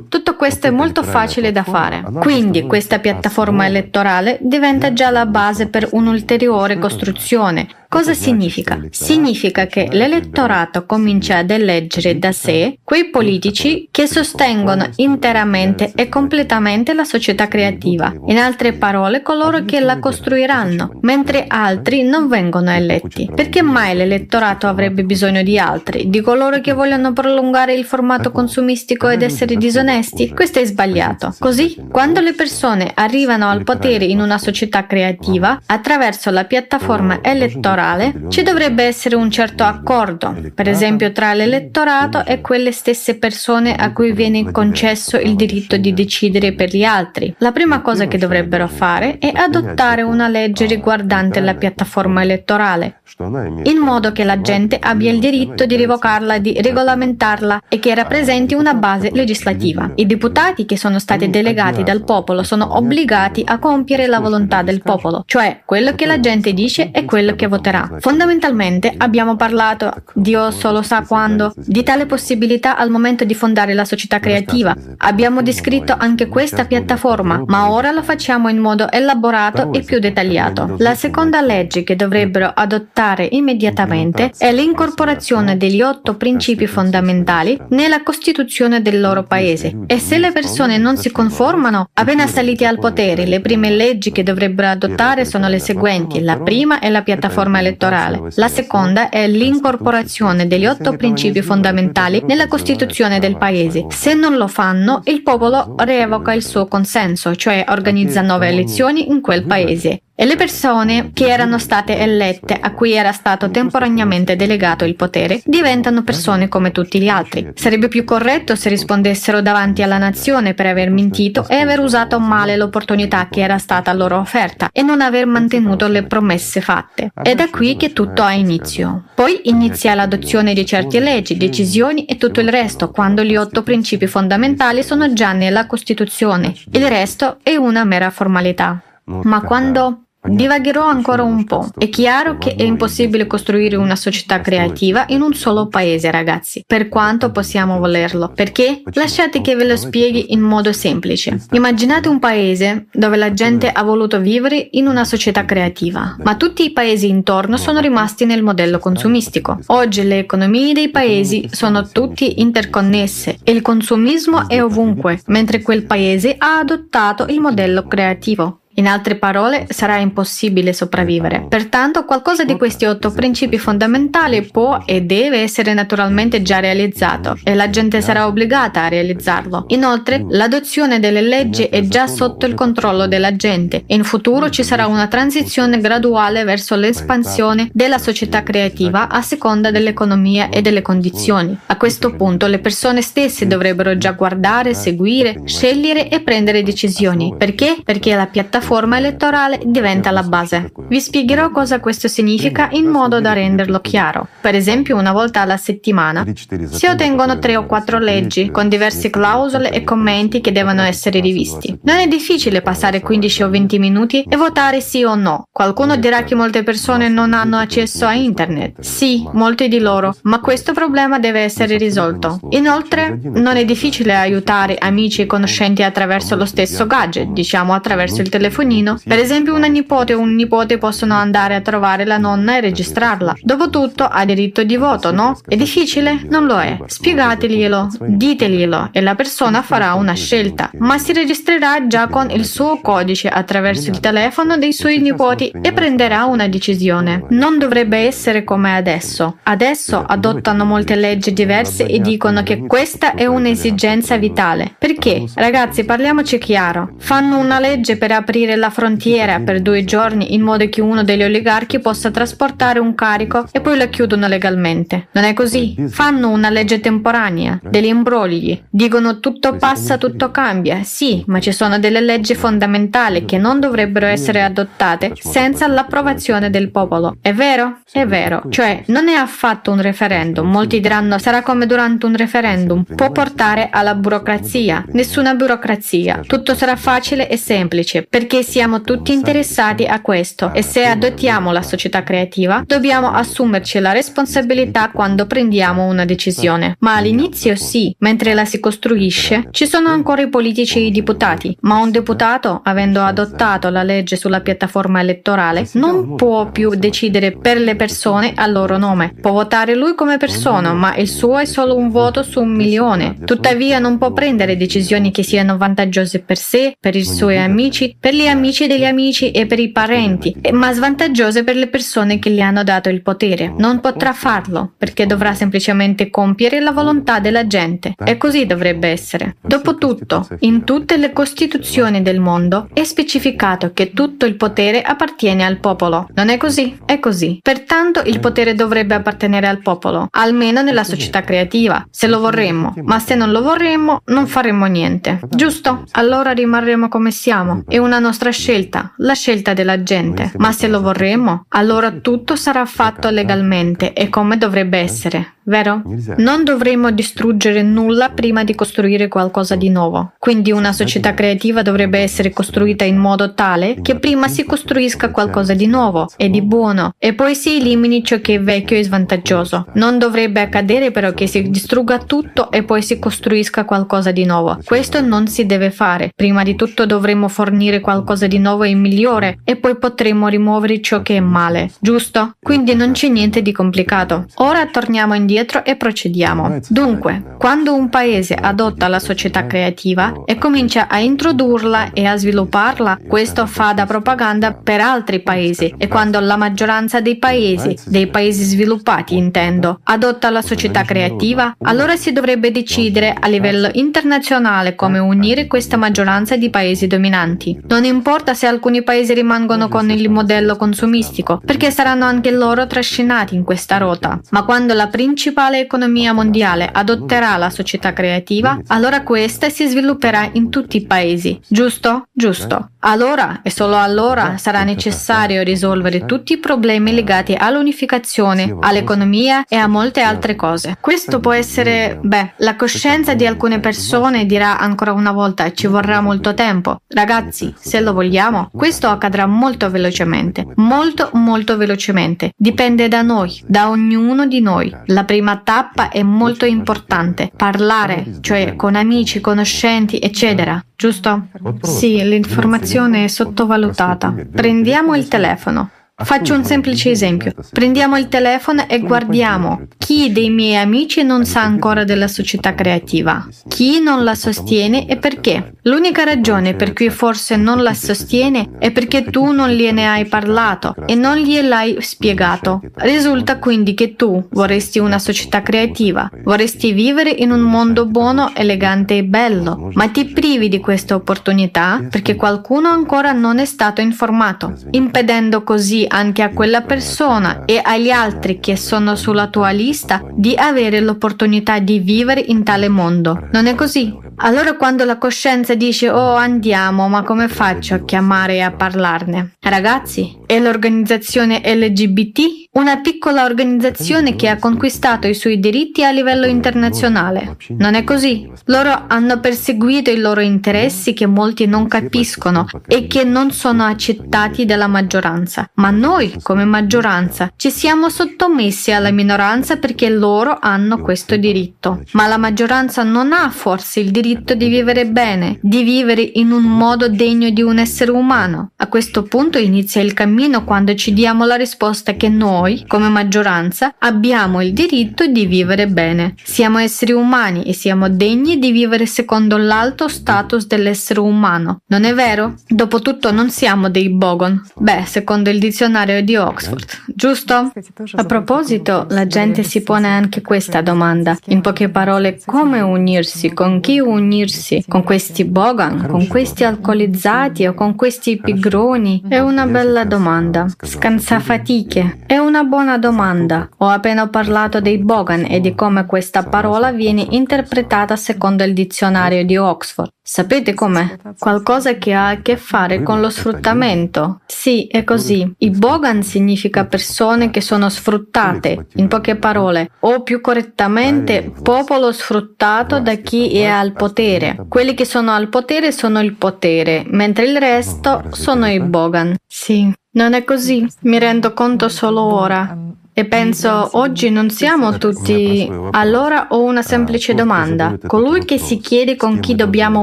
Tutto questo è molto facile da fare. Quindi questa piattaforma elettorale diventa già la base per un'ulteriore costruzione Cosa significa? Significa che l'elettorato comincia ad eleggere da sé quei politici che sostengono interamente e completamente la società creativa, in altre parole coloro che la costruiranno, mentre altri non vengono eletti. Perché mai l'elettorato avrebbe bisogno di altri, di coloro che vogliono prolungare il formato consumistico ed essere disonesti? Questo è sbagliato. Così, quando le persone arrivano al potere in una società creativa, attraverso la piattaforma elettorale, elettorale ci dovrebbe essere un certo accordo, per esempio tra l'elettorato e quelle stesse persone a cui viene concesso il diritto di decidere per gli altri. La prima cosa che dovrebbero fare è adottare una legge riguardante la piattaforma elettorale, in modo che la gente abbia il diritto di revocarla, di regolamentarla e che rappresenti una base legislativa. I deputati che sono stati delegati dal popolo sono obbligati a compiere la volontà del popolo, cioè quello che la gente dice è quello che voterà voterà. Fondamentalmente abbiamo parlato, Dio solo sa quando, di tale possibilità al momento di fondare la società creativa. Abbiamo descritto anche questa piattaforma, ma ora lo facciamo in modo elaborato e più dettagliato. La seconda legge che dovrebbero adottare immediatamente è l'incorporazione degli otto principi fondamentali nella Costituzione del loro paese. E se le persone non si conformano, appena saliti al potere, le prime leggi che dovrebbero adottare sono le seguenti. La prima è la piattaforma sistema elettorale. La seconda è l'incorporazione degli otto principi fondamentali nella Costituzione del Paese. Se non lo fanno, il popolo revoca il suo consenso, cioè organizza nuove elezioni in quel Paese e le persone che erano state elette a cui era stato temporaneamente delegato il potere diventano persone come tutti gli altri. Sarebbe più corretto se rispondessero davanti alla nazione per aver mentito e aver usato male l'opportunità che era stata loro offerta e non aver mantenuto le promesse fatte. È da qui che tutto ha inizio. Poi inizia l'adozione di certe leggi, decisioni e tutto il resto quando gli otto principi fondamentali sono già nella Costituzione. Il resto è una mera formalità. Ma quando Divagherò ancora un po'. È chiaro che è impossibile costruire una società creativa in un solo paese, ragazzi, per quanto possiamo volerlo. Perché? Lasciate che ve lo spieghi in modo semplice. Immaginate un paese dove la gente ha voluto vivere in una società creativa, ma tutti i paesi intorno sono rimasti nel modello consumistico. Oggi le economie dei paesi sono tutte interconnesse e il consumismo è ovunque, mentre quel paese ha adottato il modello creativo. In altre parole, sarà impossibile sopravvivere. Pertanto, qualcosa di questi otto principi fondamentali può e deve essere naturalmente già realizzato e la gente sarà obbligata a realizzarlo. Inoltre, l'adozione delle leggi è già sotto il controllo della gente. E in futuro ci sarà una transizione graduale verso l'espansione della società creativa a seconda dell'economia e delle condizioni. A questo punto le persone stesse dovrebbero già guardare, seguire, scegliere e prendere decisioni. Perché? Perché la piattaforma piattaforma elettorale diventa la base. Vi spiegherò cosa questo significa in modo da renderlo chiaro. Per esempio, una volta alla settimana si ottengono tre o quattro leggi con diverse clausole e commenti che devono essere rivisti. Non è difficile passare 15 o 20 minuti e votare sì o no. Qualcuno dirà che molte persone non hanno accesso a internet. Sì, molti di loro, ma questo problema deve essere risolto. Inoltre, non è difficile aiutare amici e conoscenti attraverso lo stesso gadget, diciamo attraverso il telefonino. Per esempio, una nipote o un nipote possono andare a trovare la nonna e registrarla. Dopotutto ha diritto di voto, no? È difficile? Non lo è. Spiegateglielo, diteglielo e la persona farà una scelta, ma si registrerà già con il suo codice attraverso il telefono dei suoi nipoti e prenderà una decisione. Non dovrebbe essere come adesso. Adesso adottano molte leggi diverse e dicono che questa è un'esigenza vitale. Perché? Ragazzi, parliamoci chiaro. Fanno una legge per aprire la frontiera per due giorni in modo che uno degli oligarchi possa trasportare un carico e poi la chiudono legalmente. Non è così. Fanno una legge temporanea, degli imbrogli. Dicono tutto passa, tutto cambia. Sì, ma ci sono delle leggi fondamentali che non dovrebbero essere adottate senza l'approvazione del popolo. È vero? È vero. Cioè, non è affatto un referendum. Molti diranno sarà come durante un referendum. Può portare alla burocrazia. Nessuna burocrazia. Tutto sarà facile e semplice perché siamo tutti interessati a questo e se adottiamo la società creativa dobbiamo assumerci la responsabilità quando prendiamo una decisione. Ma all'inizio sì, mentre la si costruisce, ci sono ancora i politici e i deputati, ma un deputato, avendo adottato la legge sulla piattaforma elettorale, non può più decidere per le persone a loro nome. Può votare lui come persona, ma il suo è solo un voto su un milione. Tuttavia non può prendere decisioni che siano vantaggiose per sé, per i suoi amici, per gli amici degli amici e per i parenti, ma svantaggiose per le persone che gli hanno dato il potere. Non potrà farlo perché dovrà semplicemente compiere la volontà della gente e così dovrebbe essere. Dopotutto, in tutte le costituzioni del mondo è specificato che tutto il potere appartiene al popolo. Non è così? È così. Pertanto il potere dovrebbe appartenere al popolo, almeno nella società creativa, se lo vorremmo, ma se non lo vorremmo non faremmo niente. Giusto? Allora rimarremo come siamo. È una nostra scelta, la scelta della gente. Ma se lo vorremmo, allora tutto sarà fatto legalmente e come dovrebbe essere vero? Non dovremmo distruggere nulla prima di costruire qualcosa di nuovo. Quindi una società creativa dovrebbe essere costruita in modo tale che prima si costruisca qualcosa di nuovo e di buono e poi si elimini ciò che è vecchio e svantaggioso. Non dovrebbe accadere però che si distrugga tutto e poi si costruisca qualcosa di nuovo. Questo non si deve fare. Prima di tutto dovremmo fornire qualcosa di nuovo e migliore e poi potremo rimuovere ciò che è male, giusto? Quindi non c'è niente di complicato. Ora torniamo indietro indietro e procediamo. Dunque, quando un paese adotta la società creativa e comincia a introdurla e a svilupparla, questo fa da propaganda per altri paesi e quando la maggioranza dei paesi, dei paesi sviluppati intendo, adotta la società creativa, allora si dovrebbe decidere a livello internazionale come unire questa maggioranza di paesi dominanti. Non importa se alcuni paesi rimangono con il modello consumistico, perché saranno anche loro trascinati in questa rota, ma quando la principale principale economia mondiale adotterà la società creativa, allora questa si svilupperà in tutti i paesi, giusto? Giusto. Allora e solo allora sarà necessario risolvere tutti i problemi legati all'unificazione, all'economia e a molte altre cose. Questo può essere, beh, la coscienza di alcune persone dirà ancora una volta ci vorrà molto tempo. Ragazzi, se lo vogliamo, questo accadrà molto velocemente, molto molto velocemente. Dipende da noi, da ognuno di noi. La prima tappa è molto importante, parlare, cioè con amici, conoscenti, eccetera, giusto? Sì, l'informazione è sottovalutata. Prendiamo il telefono. Faccio un semplice esempio. Prendiamo il telefono e guardiamo chi dei miei amici non sa ancora della società creativa, chi non la sostiene e perché. L'unica ragione per cui forse non la sostiene è perché tu non gliene hai parlato e non gliel'hai spiegato. Risulta quindi che tu vorresti una società creativa, vorresti vivere in un mondo buono, elegante e bello, ma ti privi di questa opportunità? Perché qualcuno ancora non è stato informato, impedendo così anche a quella persona e agli altri che sono sulla tua lista di avere l'opportunità di vivere in tale mondo. Non è così? Allora quando la coscienza dice oh andiamo, ma come faccio a chiamare e a parlarne? Ragazzi, è l'organizzazione LGBT una piccola organizzazione che ha conquistato i suoi diritti a livello internazionale. Non è così. Loro hanno perseguito i loro interessi che molti non capiscono e che non sono accettati dalla maggioranza. Ma noi, come maggioranza, ci siamo sottomessi alla minoranza perché loro hanno questo diritto. Ma la maggioranza non ha forse il diritto di vivere bene, di vivere in un modo degno di un essere umano. A questo punto inizia il cammino quando ci diamo la risposta che noi noi, come maggioranza, abbiamo il diritto di vivere bene. Siamo esseri umani e siamo degni di vivere secondo l'alto status dell'essere umano. Non è vero? Dopotutto non siamo dei bogon. Beh, secondo il dizionario di Oxford, giusto? A proposito, la gente si pone anche questa domanda. In poche parole, come unirsi? Con chi unirsi? Con questi bogan? Con questi alcolizzati o con questi pigroni? È una bella domanda. Scansafatiche. È una una buona domanda. Ho appena parlato dei Bogan e di come questa parola viene interpretata secondo il dizionario di Oxford. Sapete com'è? Qualcosa che ha a che fare con lo sfruttamento. Sì, è così. I Bogan significa persone che sono sfruttate, in poche parole, o più correttamente popolo sfruttato da chi è al potere. Quelli che sono al potere sono il potere, mentre il resto sono i Bogan. Sì. Non è così, mi rendo conto solo ora. E penso, oggi non siamo tutti... Allora ho una semplice domanda. Colui che si chiede con chi dobbiamo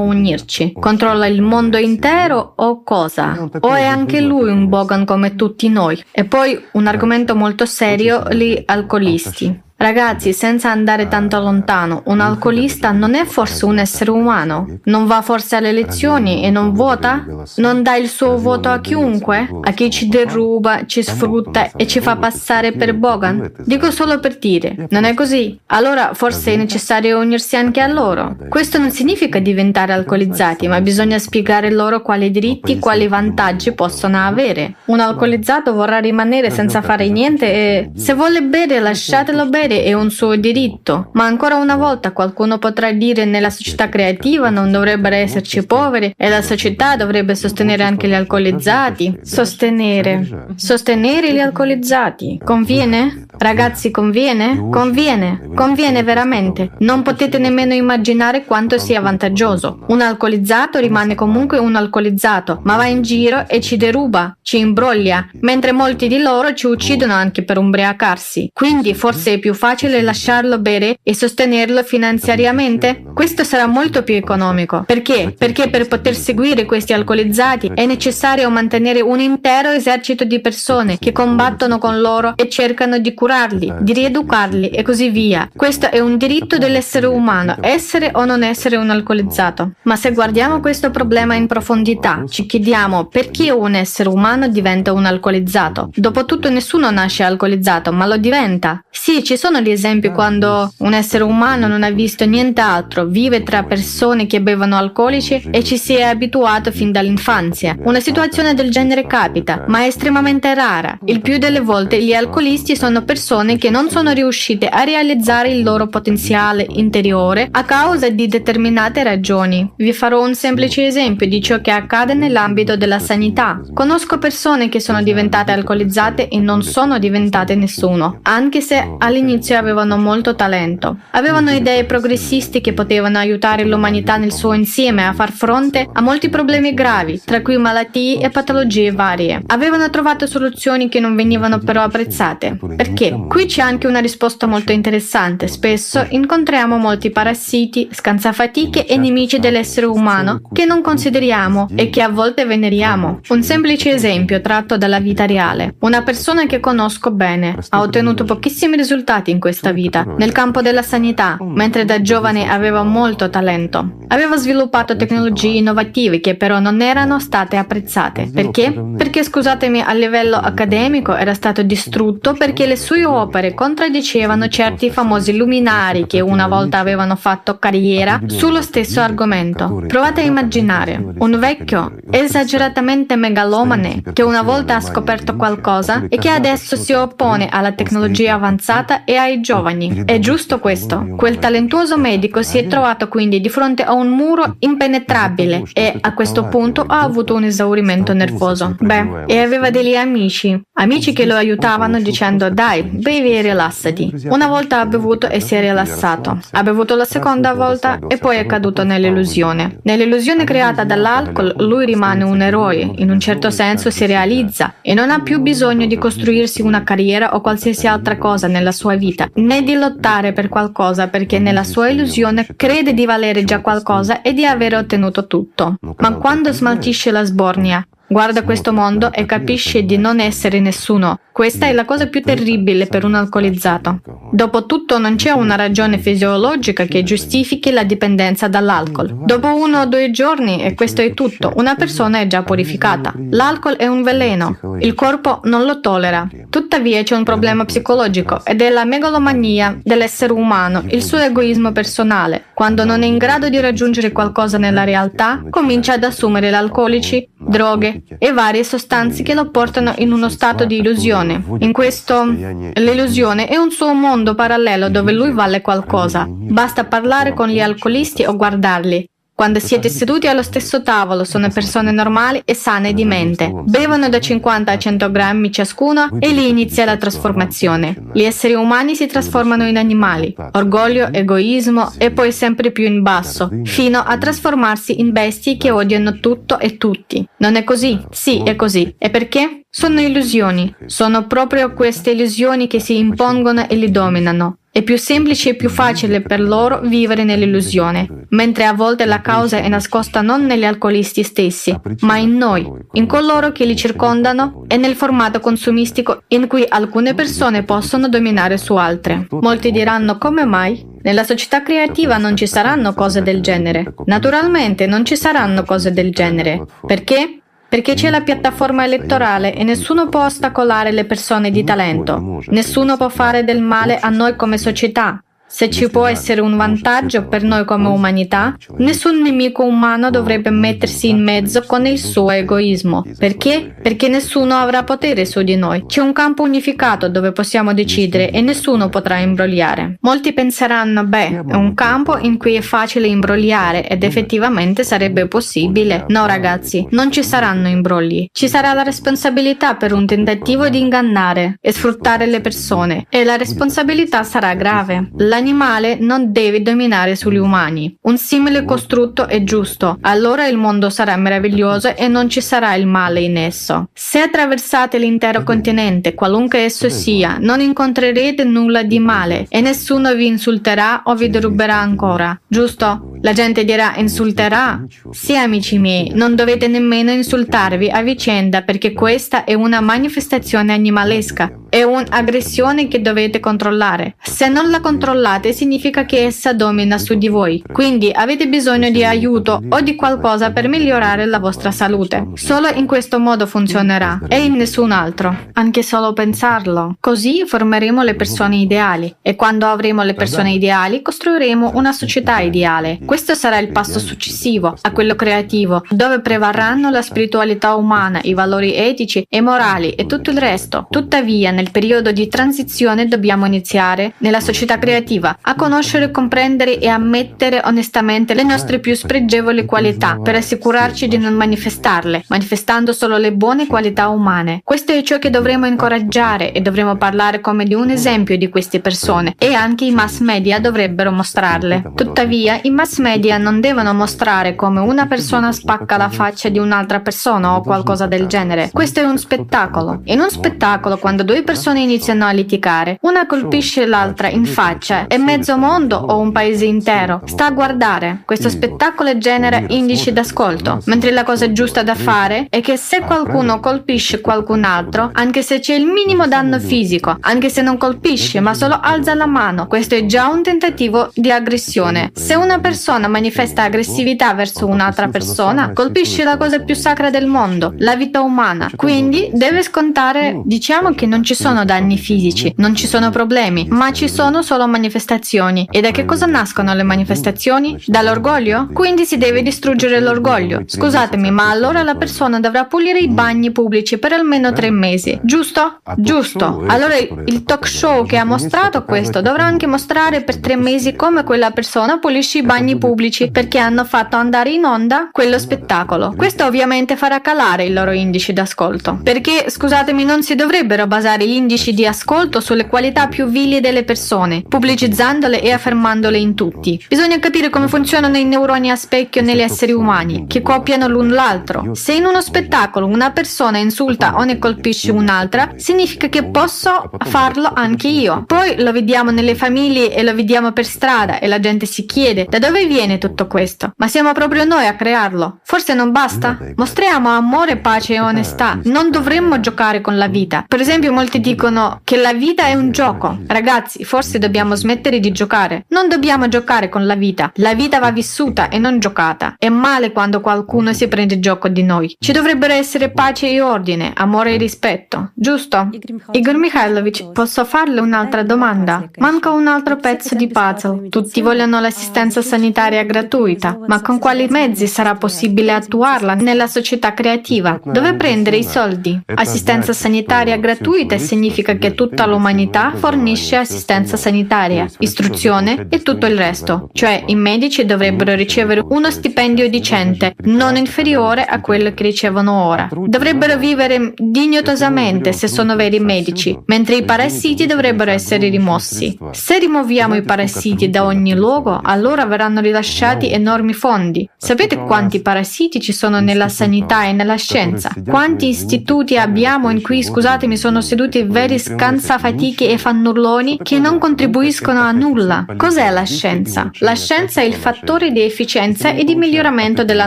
unirci, controlla il mondo intero o cosa? O è anche lui un Bogan come tutti noi? E poi un argomento molto serio, gli alcolisti. Ragazzi, senza andare tanto lontano, un alcolista non è forse un essere umano? Non va forse alle elezioni e non vota? Non dà il suo voto a chiunque? A chi ci deruba, ci sfrutta e ci fa passare per Bogan? Dico solo per dire, non è così? Allora forse è necessario unirsi anche a loro. Questo non significa diventare alcolizzati, ma bisogna spiegare loro quali diritti, quali vantaggi possono avere. Un alcolizzato vorrà rimanere senza fare niente e se vuole bere lasciatelo bere avere è un suo diritto, ma ancora una volta qualcuno potrà dire nella società creativa non dovrebbero esserci poveri e la società dovrebbe sostenere anche gli alcolizzati. Sostenere. Sostenere gli alcolizzati. Conviene? Ragazzi, conviene? Conviene. Conviene veramente. Non potete nemmeno immaginare quanto sia vantaggioso. Un alcolizzato rimane comunque un alcolizzato, ma va in giro e ci deruba, ci imbroglia, mentre molti di loro ci uccidono anche per ubriacarsi. Quindi forse è più facile lasciarlo bere e sostenerlo finanziariamente? Questo sarà molto più economico. Perché? Perché per poter seguire questi alcolizzati è necessario mantenere un intero esercito di persone che combattono con loro e cercano di curarli, di rieducarli e così via. Questo è un diritto dell'essere umano, essere o non essere un alcolizzato. Ma se guardiamo questo problema in profondità, ci chiediamo perché un essere umano diventa un alcolizzato. Dopotutto nessuno nasce alcolizzato, ma lo diventa. Sì, ci sono gli esempi quando un essere umano non ha visto nient'altro, vive tra persone che bevono alcolici e ci si è abituato fin dall'infanzia. Una situazione del genere capita, ma è estremamente rara. Il più delle volte gli alcolisti sono persone che non sono riuscite a realizzare il loro potenziale interiore a causa di determinate ragioni. Vi farò un semplice esempio di ciò che accade nell'ambito della sanità. Conosco persone che sono diventate alcolizzate e non sono diventate nessuno, anche se all'inizio all'inizio avevano molto talento. Avevano idee progressisti che potevano aiutare l'umanità nel suo insieme a far fronte a molti problemi gravi, tra cui malattie e patologie varie. Avevano trovato soluzioni che non venivano però apprezzate. Perché? Qui c'è anche una risposta molto interessante. Spesso incontriamo molti parassiti, scansafatiche e nemici dell'essere umano che non consideriamo e che a volte veneriamo. Un semplice esempio tratto dalla vita reale. Una persona che conosco bene ha ottenuto pochissimi risultati risultati in questa vita, nel campo della sanità, mentre da giovane aveva molto talento. Aveva sviluppato tecnologie innovative che però non erano state apprezzate. Perché? Perché, scusatemi, a livello accademico era stato distrutto perché le sue opere contraddicevano certi famosi luminari che una volta avevano fatto carriera sullo stesso argomento. Provate a immaginare un vecchio esageratamente megalomane che una volta ha scoperto qualcosa e che adesso si oppone alla tecnologia avanzata e e ai giovani. È giusto questo. Quel talentuoso medico si è trovato quindi di fronte a un muro impenetrabile e a questo punto ha avuto un esaurimento nervoso. Beh, e aveva degli amici, amici che lo aiutavano dicendo dai, bevi e rilassati. Una volta ha bevuto e si è rilassato. Ha bevuto la seconda volta e poi è caduto nell'illusione. Nell'illusione creata dall'alcol lui rimane un eroe, in un certo senso si realizza e non ha più bisogno di costruirsi una carriera o qualsiasi altra cosa nella sua vita, né di lottare per qualcosa perché nella sua illusione crede di valere già qualcosa e di aver ottenuto tutto. Ma quando smaltisce la sbornia, Guarda questo mondo e capisce di non essere nessuno. Questa è la cosa più terribile per un alcolizzato. Dopotutto non c'è una ragione fisiologica che giustifichi la dipendenza dall'alcol. Dopo uno o due giorni, e questo è tutto, una persona è già purificata. L'alcol è un veleno. Il corpo non lo tollera. Tuttavia c'è un problema psicologico ed è la megalomania dell'essere umano, il suo egoismo personale. Quando non è in grado di raggiungere qualcosa nella realtà, comincia ad assumere l'alcolici, droghe e varie sostanze che lo portano in uno stato di illusione. In questo, l'illusione è un suo mondo parallelo dove lui vale qualcosa. Basta parlare con gli alcolisti o guardarli. Quando siete seduti allo stesso tavolo sono persone normali e sane di mente. Bevono da 50 a 100 grammi ciascuno e lì inizia la trasformazione. Gli esseri umani si trasformano in animali. Orgoglio, egoismo e poi sempre più in basso, fino a trasformarsi in bestie che odiano tutto e tutti. Non è così? Sì, è così. E perché? Sono illusioni. Sono proprio queste illusioni che si impongono e li dominano. È più semplice e più facile per loro vivere nell'illusione, mentre a volte la causa è nascosta non negli alcolisti stessi, ma in noi, in coloro che li circondano e nel formato consumistico in cui alcune persone possono dominare su altre. Molti diranno come mai? Nella società creativa non ci saranno cose del genere. Naturalmente non ci saranno cose del genere. Perché? Perché c'è la piattaforma elettorale e nessuno può ostacolare le persone di talento, nessuno può fare del male a noi come società, se ci può essere un vantaggio per noi come umanità, nessun nemico umano dovrebbe mettersi in mezzo con il suo egoismo. Perché? Perché nessuno avrà potere su di noi. C'è un campo unificato dove possiamo decidere e nessuno potrà imbrogliare. Molti penseranno, beh, è un campo in cui è facile imbrogliare ed effettivamente sarebbe possibile. No ragazzi, non ci saranno imbrogli. Ci sarà la responsabilità per un tentativo di ingannare e sfruttare le persone e la responsabilità sarà grave. La l'animale non deve dominare sugli umani. Un simile costrutto è giusto, allora il mondo sarà meraviglioso e non ci sarà il male in esso. Se attraversate l'intero continente, qualunque esso sia, non incontrerete nulla di male e nessuno vi insulterà o vi deruberà ancora, giusto? La gente dirà insulterà? Sì, amici miei, non dovete nemmeno insultarvi a vicenda perché questa è una manifestazione animalesca, è un'aggressione che dovete controllare. Se non la controllate, controllate significa che essa domina su di voi. Quindi avete bisogno di aiuto o di qualcosa per migliorare la vostra salute. Solo in questo modo funzionerà e in nessun altro. Anche solo pensarlo. Così formeremo le persone ideali e quando avremo le persone ideali costruiremo una società ideale. Questo sarà il passo successivo a quello creativo, dove prevarranno la spiritualità umana, i valori etici e morali e tutto il resto. Tuttavia, nel periodo di transizione dobbiamo iniziare nella società creativa positiva, a conoscere, comprendere e ammettere onestamente le nostre più spregevoli qualità per assicurarci di non manifestarle, manifestando solo le buone qualità umane. Questo è ciò che dovremo incoraggiare e dovremo parlare come di un esempio di queste persone e anche i mass media dovrebbero mostrarle. Tuttavia, i mass media non devono mostrare come una persona spacca la faccia di un'altra persona o qualcosa del genere. Questo è un spettacolo. In un spettacolo, quando due persone iniziano a litigare, una colpisce l'altra in faccia è mezzo mondo o un paese intero. Sta a guardare. Questo spettacolo genera indici d'ascolto, mentre la cosa giusta da fare è che se qualcuno colpisce qualcun altro, anche se c'è il minimo danno fisico, anche se non colpisce ma solo alza la mano, questo è già un tentativo di aggressione. Se una persona manifesta aggressività verso un'altra persona, colpisce la cosa più sacra del mondo, la vita umana. Quindi deve scontare, diciamo che non ci sono danni fisici, non ci sono problemi, ma ci sono solo manifestazioni manifestazioni. E da che cosa nascono le manifestazioni? Dall'orgoglio? Quindi si deve distruggere l'orgoglio. Scusatemi, ma allora la persona dovrà pulire i bagni pubblici per almeno tre mesi, giusto? Giusto. Allora il talk show che ha mostrato questo dovrà anche mostrare per tre mesi come quella persona pulisce i bagni pubblici perché hanno fatto andare in onda quello spettacolo. Questo ovviamente farà calare i loro indici d'ascolto. Perché, scusatemi, non si dovrebbero basare gli indici di ascolto sulle qualità più vili delle persone, pubblicizzandole e affermandole in tutti. Bisogna capire come funzionano i neuroni a specchio negli esseri umani, che copiano l'un l'altro. Se in uno spettacolo una persona insulta o ne colpisce un'altra, significa che posso farlo anche io. Poi lo vediamo nelle famiglie e lo vediamo per strada e la gente si chiede da dove viene tutto questo? Ma siamo proprio noi a crearlo. Forse non basta? Mostriamo amore, pace e onestà. Non dovremmo giocare con la vita. Per esempio molti dicono che la vita è un gioco. Ragazzi, forse dobbiamo smettere di giocare. Non dobbiamo giocare con la vita. La vita va vissuta e non giocata. È male quando qualcuno si prende gioco di noi. Ci dovrebbero essere pace e ordine, amore e rispetto. Giusto? Igor Mikhailovich, posso farle un'altra domanda? Manca un altro pezzo di puzzle. Tutti vogliono l'assistenza sanitaria gratuita, ma con quali mezzi sarà possibile attuarla nella società creativa? Dove prendere i soldi? Assistenza sanitaria gratuita significa che tutta l'umanità fornisce assistenza sanitaria, istruzione e tutto il resto, cioè i medici dovrebbero ricevere uno stipendio decente, non inferiore a quello che ricevono ora. Dovrebbero vivere dignitosamente se sono veri medici, mentre i parassiti dovrebbero essere rimossi. Se rimuoviamo i parassiti da ogni luogo, allora verranno rilasciati enormi fondi. Sapete quanti parassiti ci sono nella sanità e nella scienza? Quanti istituti abbiamo in cui, scusatemi, sono seduti veri scansafatichi e fannulloni che non contribuiscono a nulla? Cos'è la scienza? La scienza è il fattore di efficienza e di miglioramento della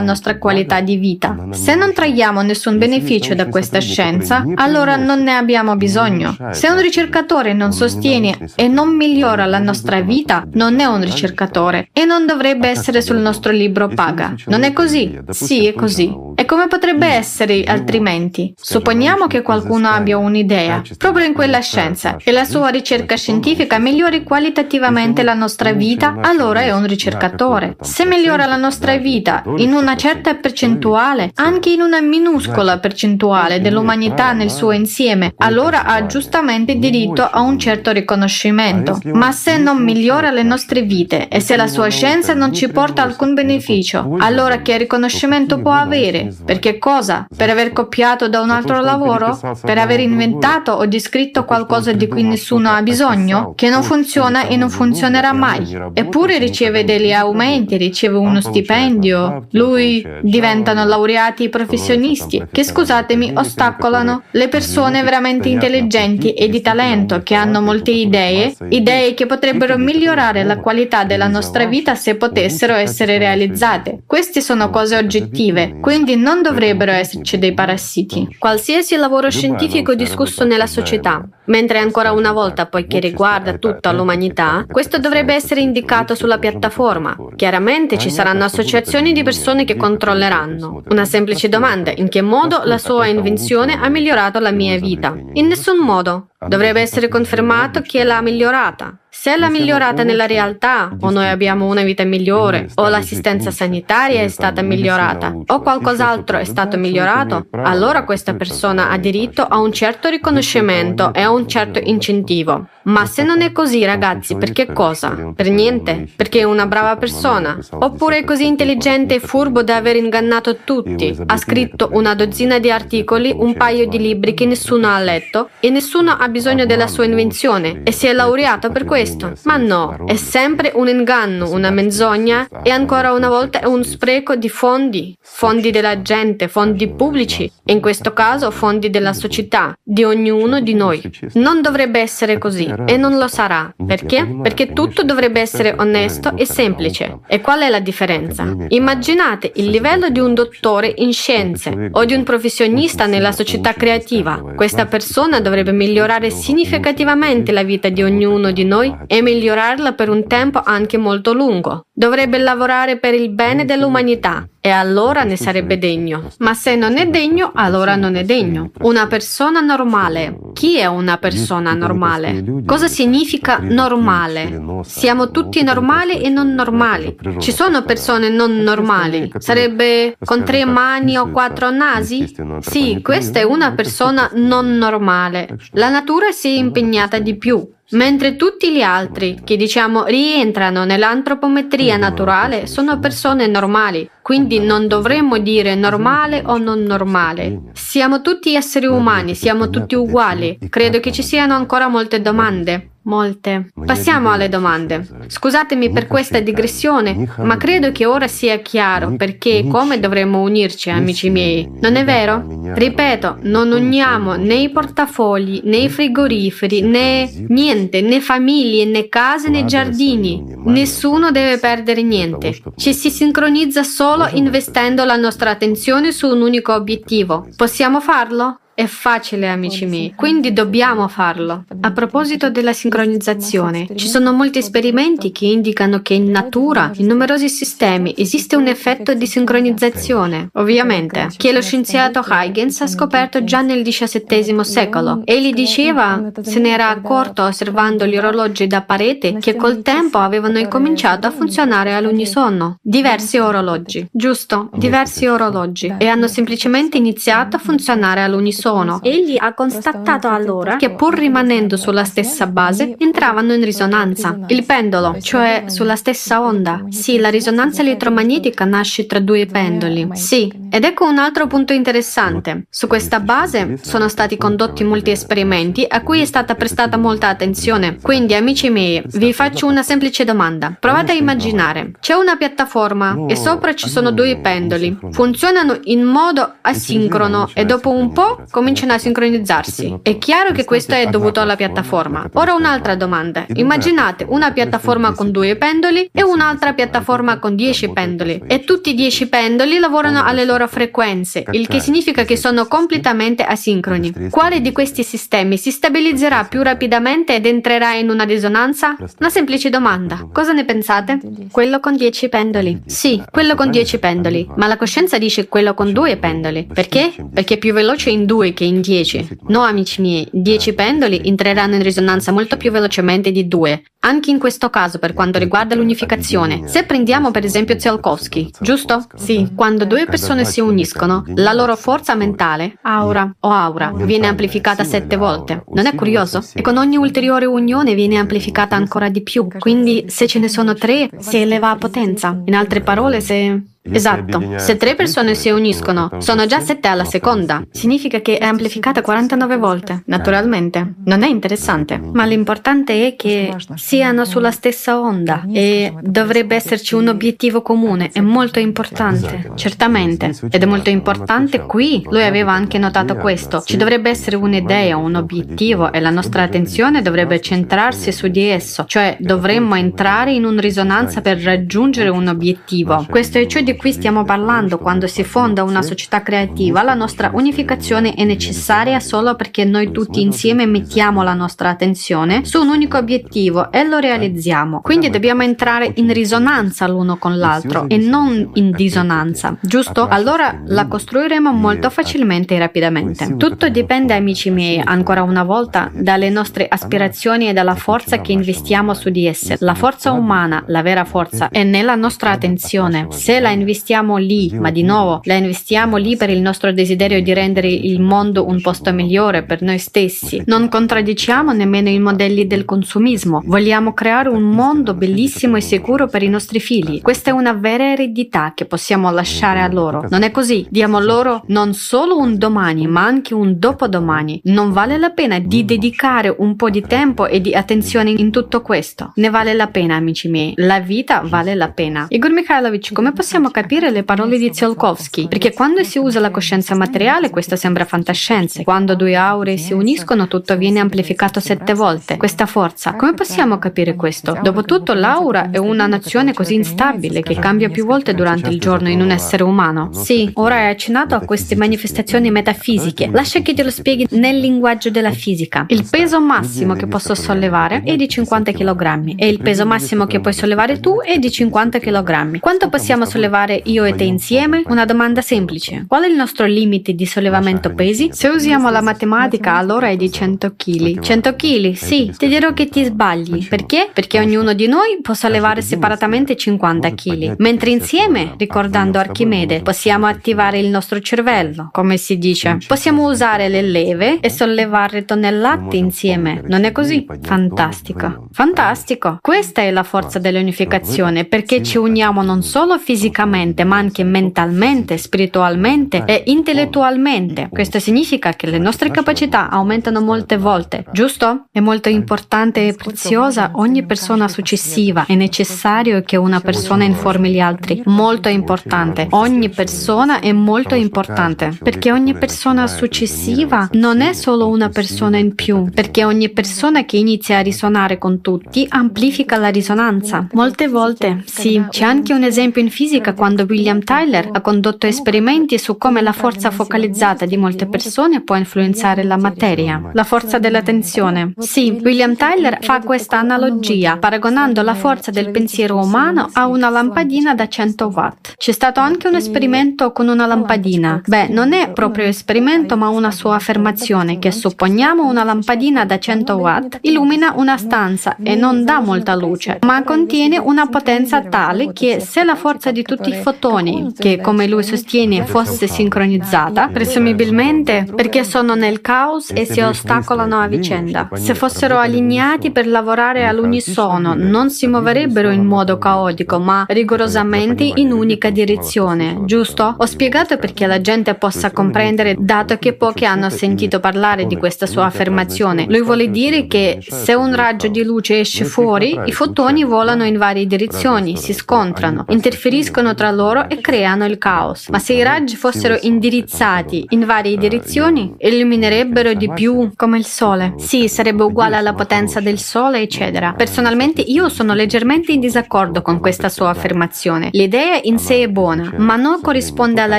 nostra qualità di vita. Se non traiamo nessun beneficio da questa scienza, allora non ne abbiamo bisogno. Se un ricercatore non sostiene e non migliora la nostra vita, non è un ricercatore e non dovrebbe essere sul nostro libro paga. Non è così? Sì, è così. E come potrebbe essere altrimenti? Supponiamo che qualcuno abbia un'idea, proprio in quella scienza, e la sua ricerca scientifica migliori qualitativamente la nostra vita, allora è un ricercatore. Se migliora la nostra vita in una certa percentuale, anche in una minuscola percentuale dell'umanità nel suo insieme, allora ha giustamente diritto a un certo riconoscimento. Ma se non migliora le nostre vite e se la sua scienza non ci porta alcun beneficio, allora che riconoscimento può avere? Per che cosa? Per aver copiato da un altro lavoro? Per aver inventato o descritto qualcosa di cui nessuno ha bisogno? Che non funziona e non funzionerà mai. Eppure riceve degli aumenti, riceve uno stipendio. Lui diventano laureati professionisti che, scusatemi, ostacolano le persone veramente intelligenti e di talento che hanno molte idee, idee che potrebbero migliorare la qualità della nostra vita se potessero essere realizzate. Queste sono cose oggettive, quindi non dovrebbero esserci dei parassiti. Qualsiasi lavoro scientifico discusso nella società, mentre ancora una volta, poiché riguarda tutta l'umanità, questo dovrebbe essere indicato sulla piattaforma. Chiaramente ci saranno associazioni di persone che controlleranno. Una semplice domanda, in che modo la sua invenzione ha migliorato la mia vita? In nessun modo. Dovrebbe essere confermato che l'ha migliorata. Se l'ha migliorata nella realtà, o noi abbiamo una vita migliore, o l'assistenza sanitaria è stata migliorata, o qualcos'altro è stato migliorato, allora questa persona ha diritto a un certo riconoscimento e a un certo incentivo. Ma se non è così, ragazzi, per che cosa? Per niente? Perché è una brava persona? Oppure è così intelligente e furbo da aver ingannato tutti? Ha scritto una dozzina di articoli, un paio di libri che nessuno ha letto e nessuno ha bisogno della sua invenzione e si è laureato per questo? Ma no, è sempre un inganno, una menzogna e ancora una volta è un spreco di fondi, fondi della gente, fondi pubblici e in questo caso fondi della società, di ognuno di noi. Non dovrebbe essere così e non lo sarà. Perché? Perché tutto dovrebbe essere onesto e semplice. E qual è la differenza? Immaginate il livello di un dottore in scienze o di un professionista nella società creativa. Questa persona dovrebbe migliorare significativamente la vita di ognuno di noi e migliorarla per un tempo anche molto lungo. Dovrebbe lavorare per il bene dell'umanità e allora ne sarebbe degno. Ma se non è degno, allora non è degno. Una persona normale. Chi è una persona normale? Cosa significa normale? Siamo tutti normali e non normali. Ci sono persone non normali. Sarebbe con tre mani o quattro nasi? Sì, questa è una persona non normale. La natura si è impegnata di più. Mentre tutti gli altri, che diciamo rientrano nell'antropometria naturale, sono persone normali, quindi non dovremmo dire normale o non normale. Siamo tutti esseri umani, siamo tutti uguali. Credo che ci siano ancora molte domande. Molte. Passiamo alle domande. Scusatemi per questa digressione, ma credo che ora sia chiaro perché e come dovremmo unirci, amici miei. Non è vero? Ripeto, non uniamo né i portafogli, né i frigoriferi, né niente, né famiglie, né case, né giardini. Nessuno deve perdere niente. Ci si sincronizza solo investendo la nostra attenzione su un unico obiettivo. Possiamo farlo? È facile, amici miei, quindi dobbiamo farlo. A proposito della sincronizzazione, ci sono molti esperimenti che indicano che in natura, in numerosi sistemi, esiste un effetto di sincronizzazione, ovviamente, che lo scienziato Huygens ha scoperto già nel XVII secolo. Egli diceva, se ne era accorto osservando gli orologi da parete, che col tempo avevano incominciato a funzionare all'unisono. Diversi orologi, giusto, diversi orologi, e hanno semplicemente iniziato a funzionare all'unisono sono. Egli ha constatato allora che pur rimanendo sulla stessa base, entravano in risonanza. Il pendolo, cioè sulla stessa onda. Sì, la risonanza elettromagnetica nasce tra due pendoli. Sì, ed ecco un altro punto interessante. Su questa base sono stati condotti molti esperimenti a cui è stata prestata molta attenzione. Quindi, amici miei, vi faccio una semplice domanda. Provate a immaginare. C'è una piattaforma e sopra ci sono due pendoli. Funzionano in modo asincrono e dopo un po' cominciano a sincronizzarsi. È chiaro che questo è dovuto alla piattaforma. Ora un'altra domanda. Immaginate una piattaforma con due pendoli e un'altra piattaforma con dieci pendoli e tutti i dieci pendoli lavorano alle loro frequenze, il che significa che sono completamente asincroni. Quale di questi sistemi si stabilizzerà più rapidamente ed entrerà in una risonanza? Una semplice domanda. Cosa ne pensate? Quello con dieci pendoli. Sì, quello con dieci pendoli, ma la coscienza dice quello con due pendoli. Perché? Perché è più veloce in due 2 che in 10. No, amici miei, 10 pendoli entreranno in risonanza molto più velocemente di 2. Anche in questo caso, per quanto riguarda l'unificazione, se prendiamo per esempio Tsiolkovsky, giusto? Sì, quando due persone si uniscono, la loro forza mentale, aura o aura, viene amplificata sette volte. Non è curioso? E con ogni ulteriore unione viene amplificata ancora di più. Quindi, se ce ne sono tre, si eleva a potenza. In altre parole, se Esatto, se tre persone si uniscono, sono già sette alla seconda. Significa che è amplificata 49 volte, naturalmente. Non è interessante, ma l'importante è che siano sulla stessa onda e dovrebbe esserci un obiettivo comune, è molto importante, certamente. Ed è molto importante qui, lui aveva anche notato questo, ci dovrebbe essere un'idea, un obiettivo e la nostra attenzione dovrebbe centrarsi su di esso, cioè dovremmo entrare in una risonanza per raggiungere un obiettivo. Questo è ciò di cui stiamo parlando quando si fonda una società creativa, la nostra unificazione è necessaria solo perché noi tutti insieme mettiamo la nostra attenzione su un unico obiettivo e lo realizziamo. Quindi dobbiamo entrare in risonanza l'uno con l'altro e non in disonanza, giusto? Allora la costruiremo molto facilmente e rapidamente. Tutto dipende, amici miei, ancora una volta, dalle nostre aspirazioni e dalla forza che investiamo su di esse. La forza umana, la vera forza, è nella nostra attenzione. Se la investiamo investiamo lì, ma di nuovo la investiamo lì per il nostro desiderio di rendere il mondo un posto migliore per noi stessi. Non contraddiciamo nemmeno i modelli del consumismo. Vogliamo creare un mondo bellissimo e sicuro per i nostri figli. Questa è una vera eredità che possiamo lasciare a loro. Non è così. Diamo loro non solo un domani, ma anche un dopodomani. Non vale la pena di dedicare un po' di tempo e di attenzione in tutto questo. Ne vale la pena, amici miei. La vita vale la pena. Igor Mikhailovich, come possiamo capire le parole di Tsiolkovsky, perché quando si usa la coscienza materiale questo sembra fantascienza, quando due auree si uniscono tutto viene amplificato sette volte. Questa forza, come possiamo capire questo? Dopotutto l'aura è una nazione così instabile che cambia più volte durante il giorno in un essere umano. Sì, ora hai accennato a queste manifestazioni metafisiche. Lascia che te lo spieghi nel linguaggio della fisica. Il peso massimo che posso sollevare è di 50 kg e il peso massimo che puoi sollevare tu è di 50 kg. Quanto possiamo sollevare sollevare io e te insieme? Una domanda semplice. Qual è il nostro limite di sollevamento pesi? Se usiamo la matematica, allora è di 100 kg. 100 kg? Sì, ti dirò che ti sbagli. Perché? Perché ognuno di noi può sollevare separatamente 50 kg, mentre insieme, ricordando Archimede, possiamo attivare il nostro cervello, come si dice. Possiamo usare le leve e sollevare tonnellate insieme. Non è così? Fantastico. Fantastico. Questa è la forza dell'unificazione perché ci uniamo non solo fisicamente, ma anche mentalmente, spiritualmente e intellettualmente. Questo significa che le nostre capacità aumentano molte volte, giusto? È molto importante e preziosa ogni persona successiva. È necessario che una persona informi gli altri. Molto importante. Ogni persona è molto importante perché ogni persona successiva non è solo una persona in più, perché ogni persona che inizia a risuonare con tutti amplifica la risonanza. Molte volte, sì, c'è anche un esempio in fisica quando William Tyler ha condotto esperimenti su come la forza focalizzata di molte persone può influenzare la materia. La forza della tensione. Sì, William Tyler fa questa analogia paragonando la forza del pensiero umano a una lampadina da 100 watt. C'è stato anche un esperimento con una lampadina. Beh, non è proprio esperimento, ma una sua affermazione che supponiamo una lampadina da 100 watt illumina una stanza e non dà molta luce, ma contiene una potenza tale che se la forza di tutti i fotoni, che come lui sostiene fosse sincronizzata, presumibilmente perché sono nel caos e si ostacolano a vicenda, se fossero allineati per lavorare all'unisono, non si muoverebbero in modo caotico, ma rigorosamente in unica direzione, giusto? Ho spiegato perché la gente possa comprendere, dato che pochi hanno sentito parlare di questa sua affermazione. Lui vuole dire che se un raggio di luce esce fuori, i fotoni volano in varie direzioni, si scontrano, interferiscono tra loro e creano il caos. Ma se i raggi fossero indirizzati in varie direzioni, illuminerebbero di più come il Sole. Sì, sarebbe uguale alla potenza del Sole, eccetera. Personalmente io sono leggermente in disaccordo con questa sua affermazione. L'idea in sé è buona, ma non corrisponde alla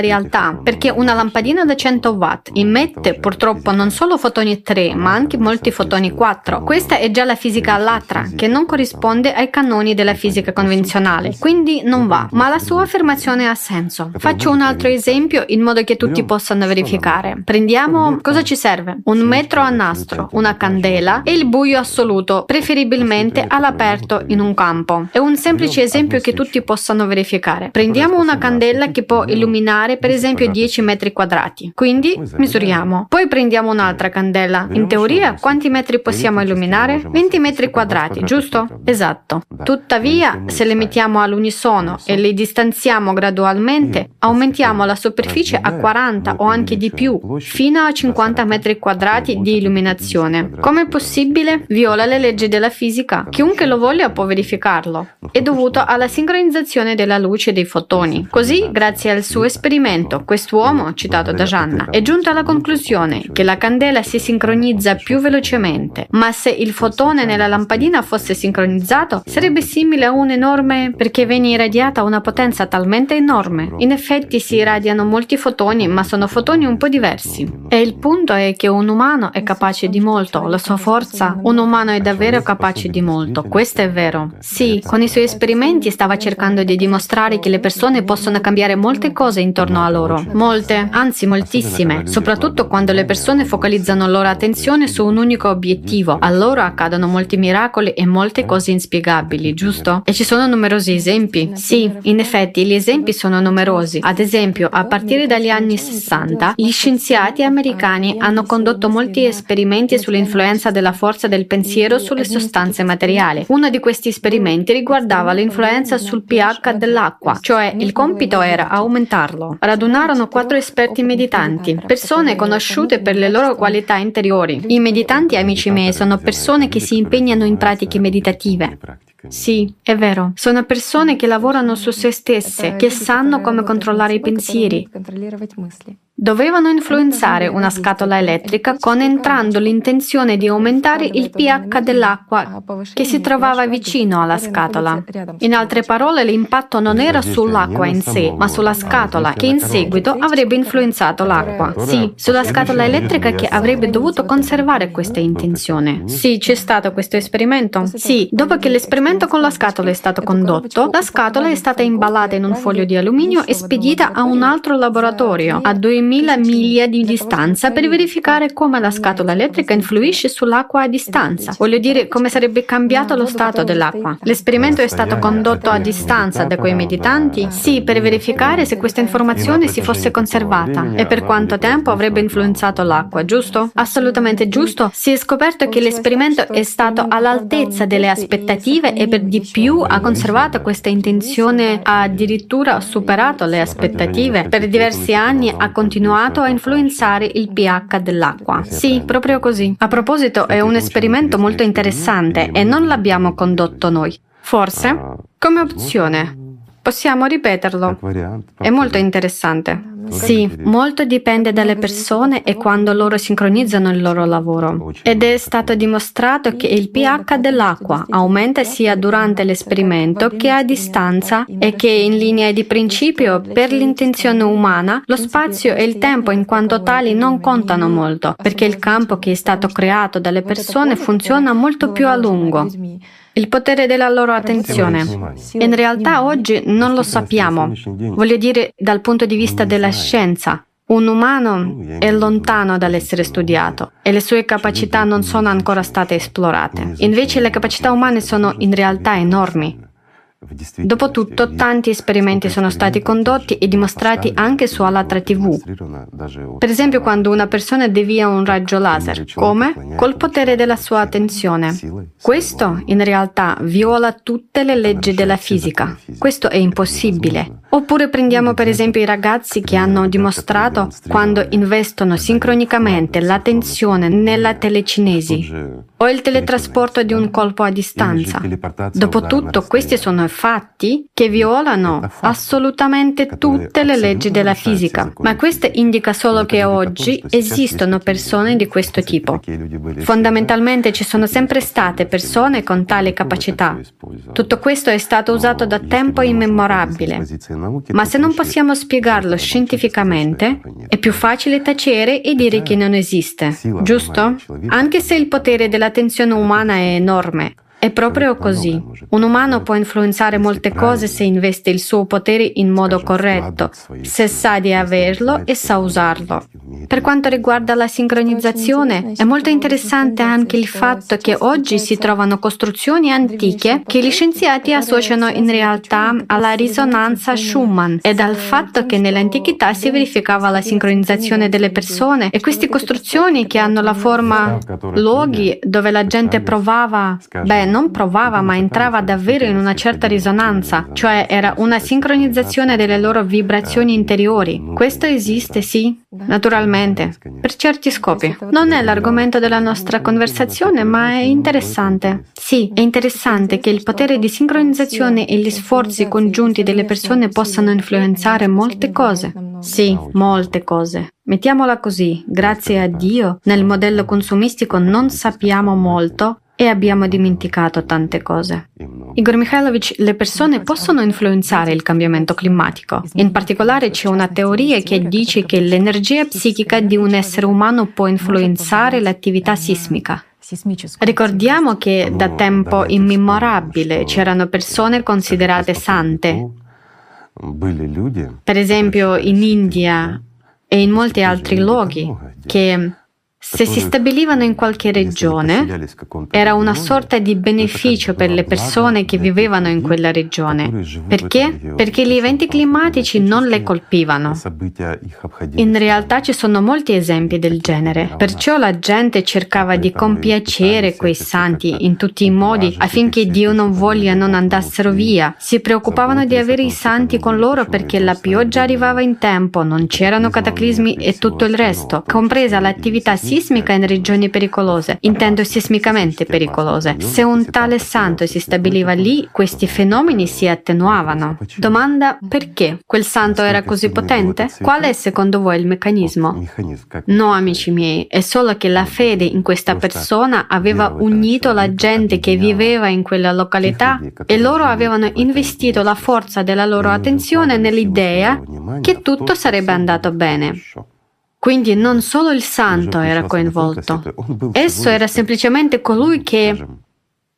realtà, perché una lampadina da 100 watt emette purtroppo non solo fotoni 3, ma anche molti fotoni 4. Questa è già la fisica all'altra, che non corrisponde ai canoni della fisica convenzionale, quindi non va, ma la sua affermazione ha senso. Faccio un altro esempio in modo che tutti possano verificare. Prendiamo cosa ci serve? Un metro a nastro, una candela e il buio assoluto, preferibilmente all'aperto in un campo. È un semplice esempio che tutti possano verificare. Prendiamo una candela che può illuminare per esempio 10 metri quadrati. Quindi misuriamo. Poi prendiamo un'altra candela. In teoria quanti metri possiamo illuminare? 20 metri quadrati, giusto? Esatto. Tuttavia, se le mettiamo all'unisono e le distanziamo gradualmente, aumentiamo la superficie a 40 o anche di più, fino a 50 metri quadrati di illuminazione. Come è possibile? Viola le leggi della fisica. Chiunque lo voglia può verificarlo. È dovuto alla sincronizzazione della luce dei fotoni. Così, grazie al suo esperimento, quest'uomo, citato da Gianna, è giunto alla conclusione che la candela si sincronizza più velocemente, ma se il fotone nella lampadina fosse sincronizzato, sarebbe simile a un enorme perché viene irradiata una potenza talmente enorme. In effetti si irradiano molti fotoni, ma sono fotoni un po' diversi. E il punto è che un umano è capace di molto, la sua forza, un umano è davvero capace di molto, questo è vero. Sì, con i suoi esperimenti stava cercando di dimostrare che le persone possono cambiare molte cose intorno a loro, molte, anzi moltissime, soprattutto quando le persone focalizzano la loro attenzione su un unico obiettivo. Allora accadono molti miracoli e molte cose inspiegabili, giusto? E ci sono numerosi esempi. Sì, in effetti gli esempi sono numerosi. Ad esempio, a partire dagli anni 60, gli scienziati americani hanno condotto molti esperimenti sull'influenza della forza del pensiero sulle sostanze materiali. Uno di questi esperimenti riguardava l'influenza sul pH dell'acqua, cioè il compito era aumentarlo. Radunarono quattro esperti meditanti, persone conosciute per le loro qualità interiori. I meditanti, amici miei, sono persone che si impegnano in pratiche meditative. Sì, è vero. Sono persone che lavorano su se stesse, che sanno come controllare i pensieri. Dovevano influenzare una scatola elettrica conentrando l'intenzione di aumentare il pH dell'acqua che si trovava vicino alla scatola. In altre parole, l'impatto non era sull'acqua in sé, ma sulla scatola che in seguito avrebbe influenzato l'acqua. Sì, sulla scatola elettrica che avrebbe dovuto conservare questa intenzione. Sì, c'è stato questo esperimento? Sì, dopo che l'esperimento con la scatola è stato condotto, la scatola è stata imballata in un foglio di alluminio e spedita a un altro laboratorio a 2000 2000 miglia di distanza per verificare come la scatola elettrica influisce sull'acqua a distanza. Voglio dire come sarebbe cambiato lo stato dell'acqua. L'esperimento è stato condotto a distanza da quei meditanti? Sì, per verificare se questa informazione si fosse conservata e per quanto tempo avrebbe influenzato l'acqua, giusto? Assolutamente giusto. Si è scoperto che l'esperimento è stato all'altezza delle aspettative e per di più ha conservato questa intenzione, ha addirittura superato le aspettative. Per diversi anni ha continuato continuato a influenzare il pH dell'acqua. Sì, proprio così. A proposito, è un esperimento molto interessante e non l'abbiamo condotto noi. Forse, come opzione, Possiamo ripeterlo. È molto interessante. Sì, molto dipende dalle persone e quando loro sincronizzano il loro lavoro. Ed è stato dimostrato che il pH dell'acqua aumenta sia durante l'esperimento che a distanza e che in linea di principio per l'intenzione umana lo spazio e il tempo in quanto tali non contano molto, perché il campo che è stato creato dalle persone funziona molto più a lungo il potere della loro attenzione. In realtà oggi non lo sappiamo, voglio dire dal punto di vista della scienza. Un umano è lontano dall'essere studiato e le sue capacità non sono ancora state esplorate. Invece le capacità umane sono in realtà enormi. Dopotutto, tanti esperimenti sono stati condotti e dimostrati anche su Alatra TV. Per esempio, quando una persona devia un raggio laser. Come? Col potere della sua attenzione. Questo, in realtà, viola tutte le leggi della fisica. Questo è impossibile. Oppure prendiamo per esempio i ragazzi che hanno dimostrato quando investono sincronicamente l'attenzione nella telecinesi o il teletrasporto di un colpo a distanza. Dopotutto, questi sono fatti che violano assolutamente tutte le leggi della fisica, ma questo indica solo che oggi esistono persone di questo tipo. Fondamentalmente ci sono sempre state persone con tale capacità. Tutto questo è stato usato da tempo immemorabile, ma se non possiamo spiegarlo scientificamente, è più facile tacere e dire che non esiste, giusto? Anche se il potere dell'attenzione umana è enorme, è proprio così. Un umano può influenzare molte cose se investe il suo potere in modo corretto, se sa di averlo e sa usarlo. Per quanto riguarda la sincronizzazione, è molto interessante anche il fatto che oggi si trovano costruzioni antiche che gli scienziati associano in realtà alla risonanza Schumann e dal fatto che nell'antichità si verificava la sincronizzazione delle persone e queste costruzioni che hanno la forma luoghi dove la gente provava, beh, non provava ma entrava davvero in una certa risonanza, cioè era una sincronizzazione delle loro vibrazioni interiori. Questo esiste, sì, naturalmente, per certi scopi. Non è l'argomento della nostra conversazione, ma è interessante. Sì, è interessante che il potere di sincronizzazione e gli sforzi congiunti delle persone possano influenzare molte cose. Sì, molte cose. Mettiamola così, grazie a Dio, nel modello consumistico non sappiamo molto e abbiamo dimenticato tante cose. Igor Mikhailovich, le persone possono influenzare il cambiamento climatico. In particolare c'è una teoria che dice che l'energia psichica di un essere umano può influenzare l'attività sismica. Ricordiamo che da tempo immemorabile c'erano persone considerate sante. Per esempio in India e in molti altri luoghi che se si stabilivano in qualche regione, era una sorta di beneficio per le persone che vivevano in quella regione. Perché? Perché gli eventi climatici non le colpivano. In realtà ci sono molti esempi del genere, perciò la gente cercava di compiacere quei santi in tutti i modi affinché Dio non voglia non andassero via. Si preoccupavano di avere i santi con loro perché la pioggia arrivava in tempo, non c'erano cataclismi e tutto il resto, compresa l'attività sismica in regioni pericolose, intendo sismicamente pericolose. Se un tale santo si stabiliva lì, questi fenomeni si attenuavano. Domanda perché? Quel santo era così potente? Qual è secondo voi il meccanismo? No, amici miei, è solo che la fede in questa persona aveva unito la gente che viveva in quella località e loro avevano investito la forza della loro attenzione nell'idea che tutto sarebbe andato bene. Quindi non solo il santo era coinvolto, esso era semplicemente colui che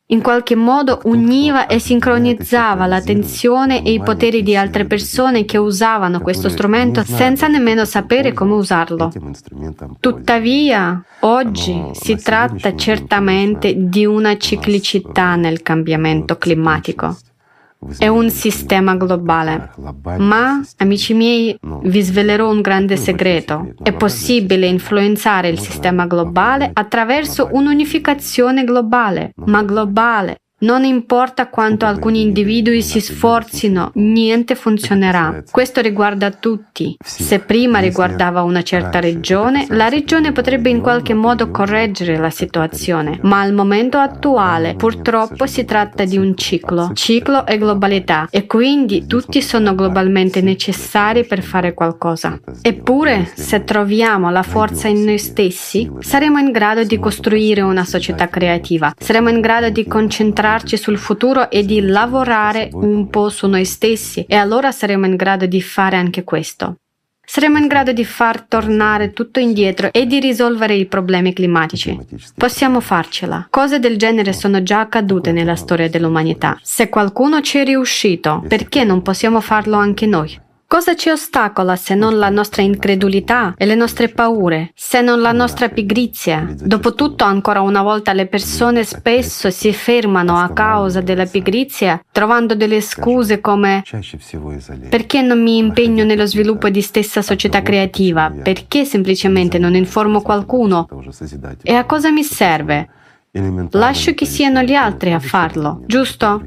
in qualche modo univa e sincronizzava l'attenzione e i poteri di altre persone che usavano questo strumento senza nemmeno sapere come usarlo. Tuttavia, oggi si tratta certamente di una ciclicità nel cambiamento climatico. È un sistema globale. Ma, amici miei, vi svelerò un grande segreto. È possibile influenzare il sistema globale attraverso un'unificazione globale, ma globale, non importa quanto alcuni individui si sforzino, niente funzionerà. Questo riguarda tutti. Se prima riguardava una certa regione, la regione potrebbe in qualche modo correggere la situazione, ma al momento attuale purtroppo si tratta di un ciclo. Ciclo e globalità e quindi tutti sono globalmente necessari per fare qualcosa. Eppure, se troviamo la forza in noi stessi, saremo in grado di costruire una società creativa, saremo in grado di concentrarci concentrarci sul futuro e di lavorare un po' su noi stessi e allora saremo in grado di fare anche questo. Saremo in grado di far tornare tutto indietro e di risolvere i problemi climatici. Possiamo farcela. Cose del genere sono già accadute nella storia dell'umanità. Se qualcuno ci è riuscito, perché non possiamo farlo anche noi? Cosa ci ostacola se non la nostra incredulità e le nostre paure, se non la nostra pigrizia? Dopotutto, ancora una volta, le persone spesso si fermano a causa della pigrizia, trovando delle scuse come perché non mi impegno nello sviluppo di stessa società creativa, perché semplicemente non informo qualcuno e a cosa mi serve? Lascio che siano gli altri a farlo, giusto?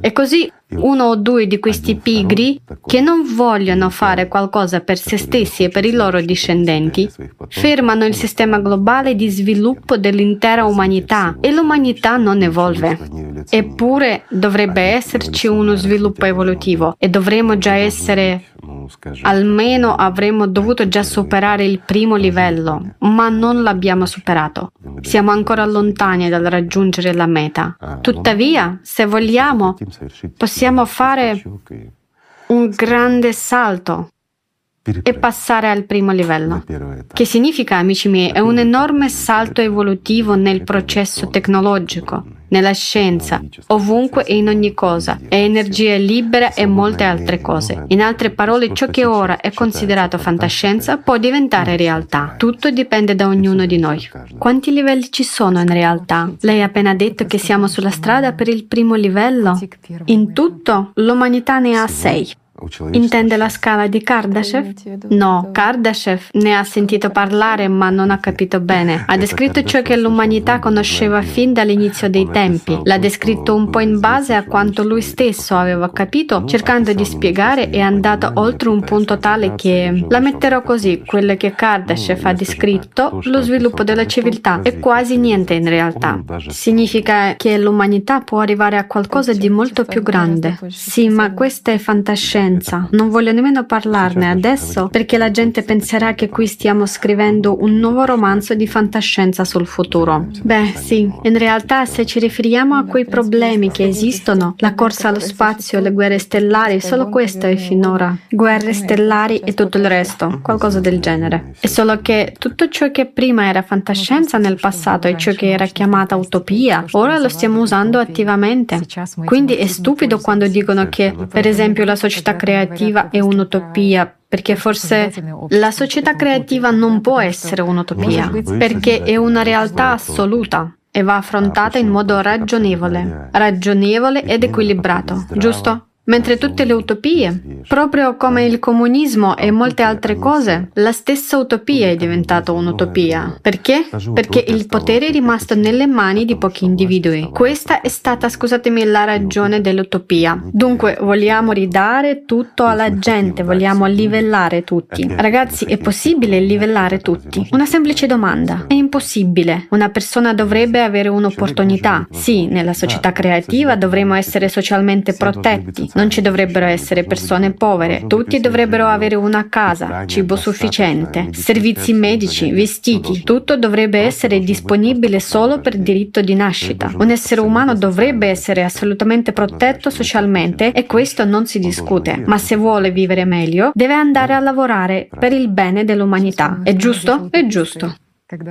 E così uno o due di questi pigri che non vogliono fare qualcosa per se stessi e per i loro discendenti fermano il sistema globale di sviluppo dell'intera umanità e l'umanità non evolve. Eppure dovrebbe esserci uno sviluppo evolutivo e dovremmo già essere Almeno avremmo dovuto già superare il primo livello, ma non l'abbiamo superato. Siamo ancora lontani dal raggiungere la meta. Tuttavia, se vogliamo, possiamo fare un grande salto e passare al primo livello. Che significa, amici miei, è un enorme salto evolutivo nel processo tecnologico, nella scienza, ovunque e in ogni cosa, è energia libera e molte altre cose. In altre parole, ciò che ora è considerato fantascienza può diventare realtà. Tutto dipende da ognuno di noi. Quanti livelli ci sono in realtà? Lei ha appena detto che siamo sulla strada per il primo livello. In tutto, l'umanità ne ha sei. Intende la scala di Kardashev? No, Kardashev ne ha sentito parlare ma non ha capito bene. Ha descritto ciò che l'umanità conosceva fin dall'inizio dei tempi. L'ha descritto un po' in base a quanto lui stesso aveva capito, cercando di spiegare e è andato oltre un punto tale che, la metterò così, quello che Kardashev ha descritto, lo sviluppo della civiltà, è quasi niente in realtà. Significa che l'umanità può arrivare a qualcosa di molto più grande. Sì, ma questa è fantascienza fantascienza. Non voglio nemmeno parlarne adesso perché la gente penserà che qui stiamo scrivendo un nuovo romanzo di fantascienza sul futuro. Beh, sì, in realtà se ci riferiamo a quei problemi che esistono, la corsa allo spazio, le guerre stellari, solo questo è finora. Guerre stellari e tutto il resto, qualcosa del genere. È solo che tutto ciò che prima era fantascienza nel passato e ciò che era chiamata utopia, ora lo stiamo usando attivamente. Quindi è stupido quando dicono che, per esempio, la società creativa è un'utopia, perché forse la società creativa non può essere un'utopia, perché è una realtà assoluta e va affrontata in modo ragionevole, ragionevole ed equilibrato, giusto? Mentre tutte le utopie, proprio come il comunismo e molte altre cose, la stessa utopia è diventata un'utopia. Perché? Perché il potere è rimasto nelle mani di pochi individui. Questa è stata, scusatemi, la ragione dell'utopia. Dunque, vogliamo ridare tutto alla gente, vogliamo livellare tutti. Ragazzi, è possibile livellare tutti? Una semplice domanda. È impossibile. Una persona dovrebbe avere un'opportunità. Sì, nella società creativa dovremo essere socialmente protetti non ci dovrebbero essere persone povere, tutti dovrebbero avere una casa, cibo sufficiente, servizi medici, vestiti, tutto dovrebbe essere disponibile solo per diritto di nascita. Un essere umano dovrebbe essere assolutamente protetto socialmente e questo non si discute, ma se vuole vivere meglio deve andare a lavorare per il bene dell'umanità. È giusto? È giusto.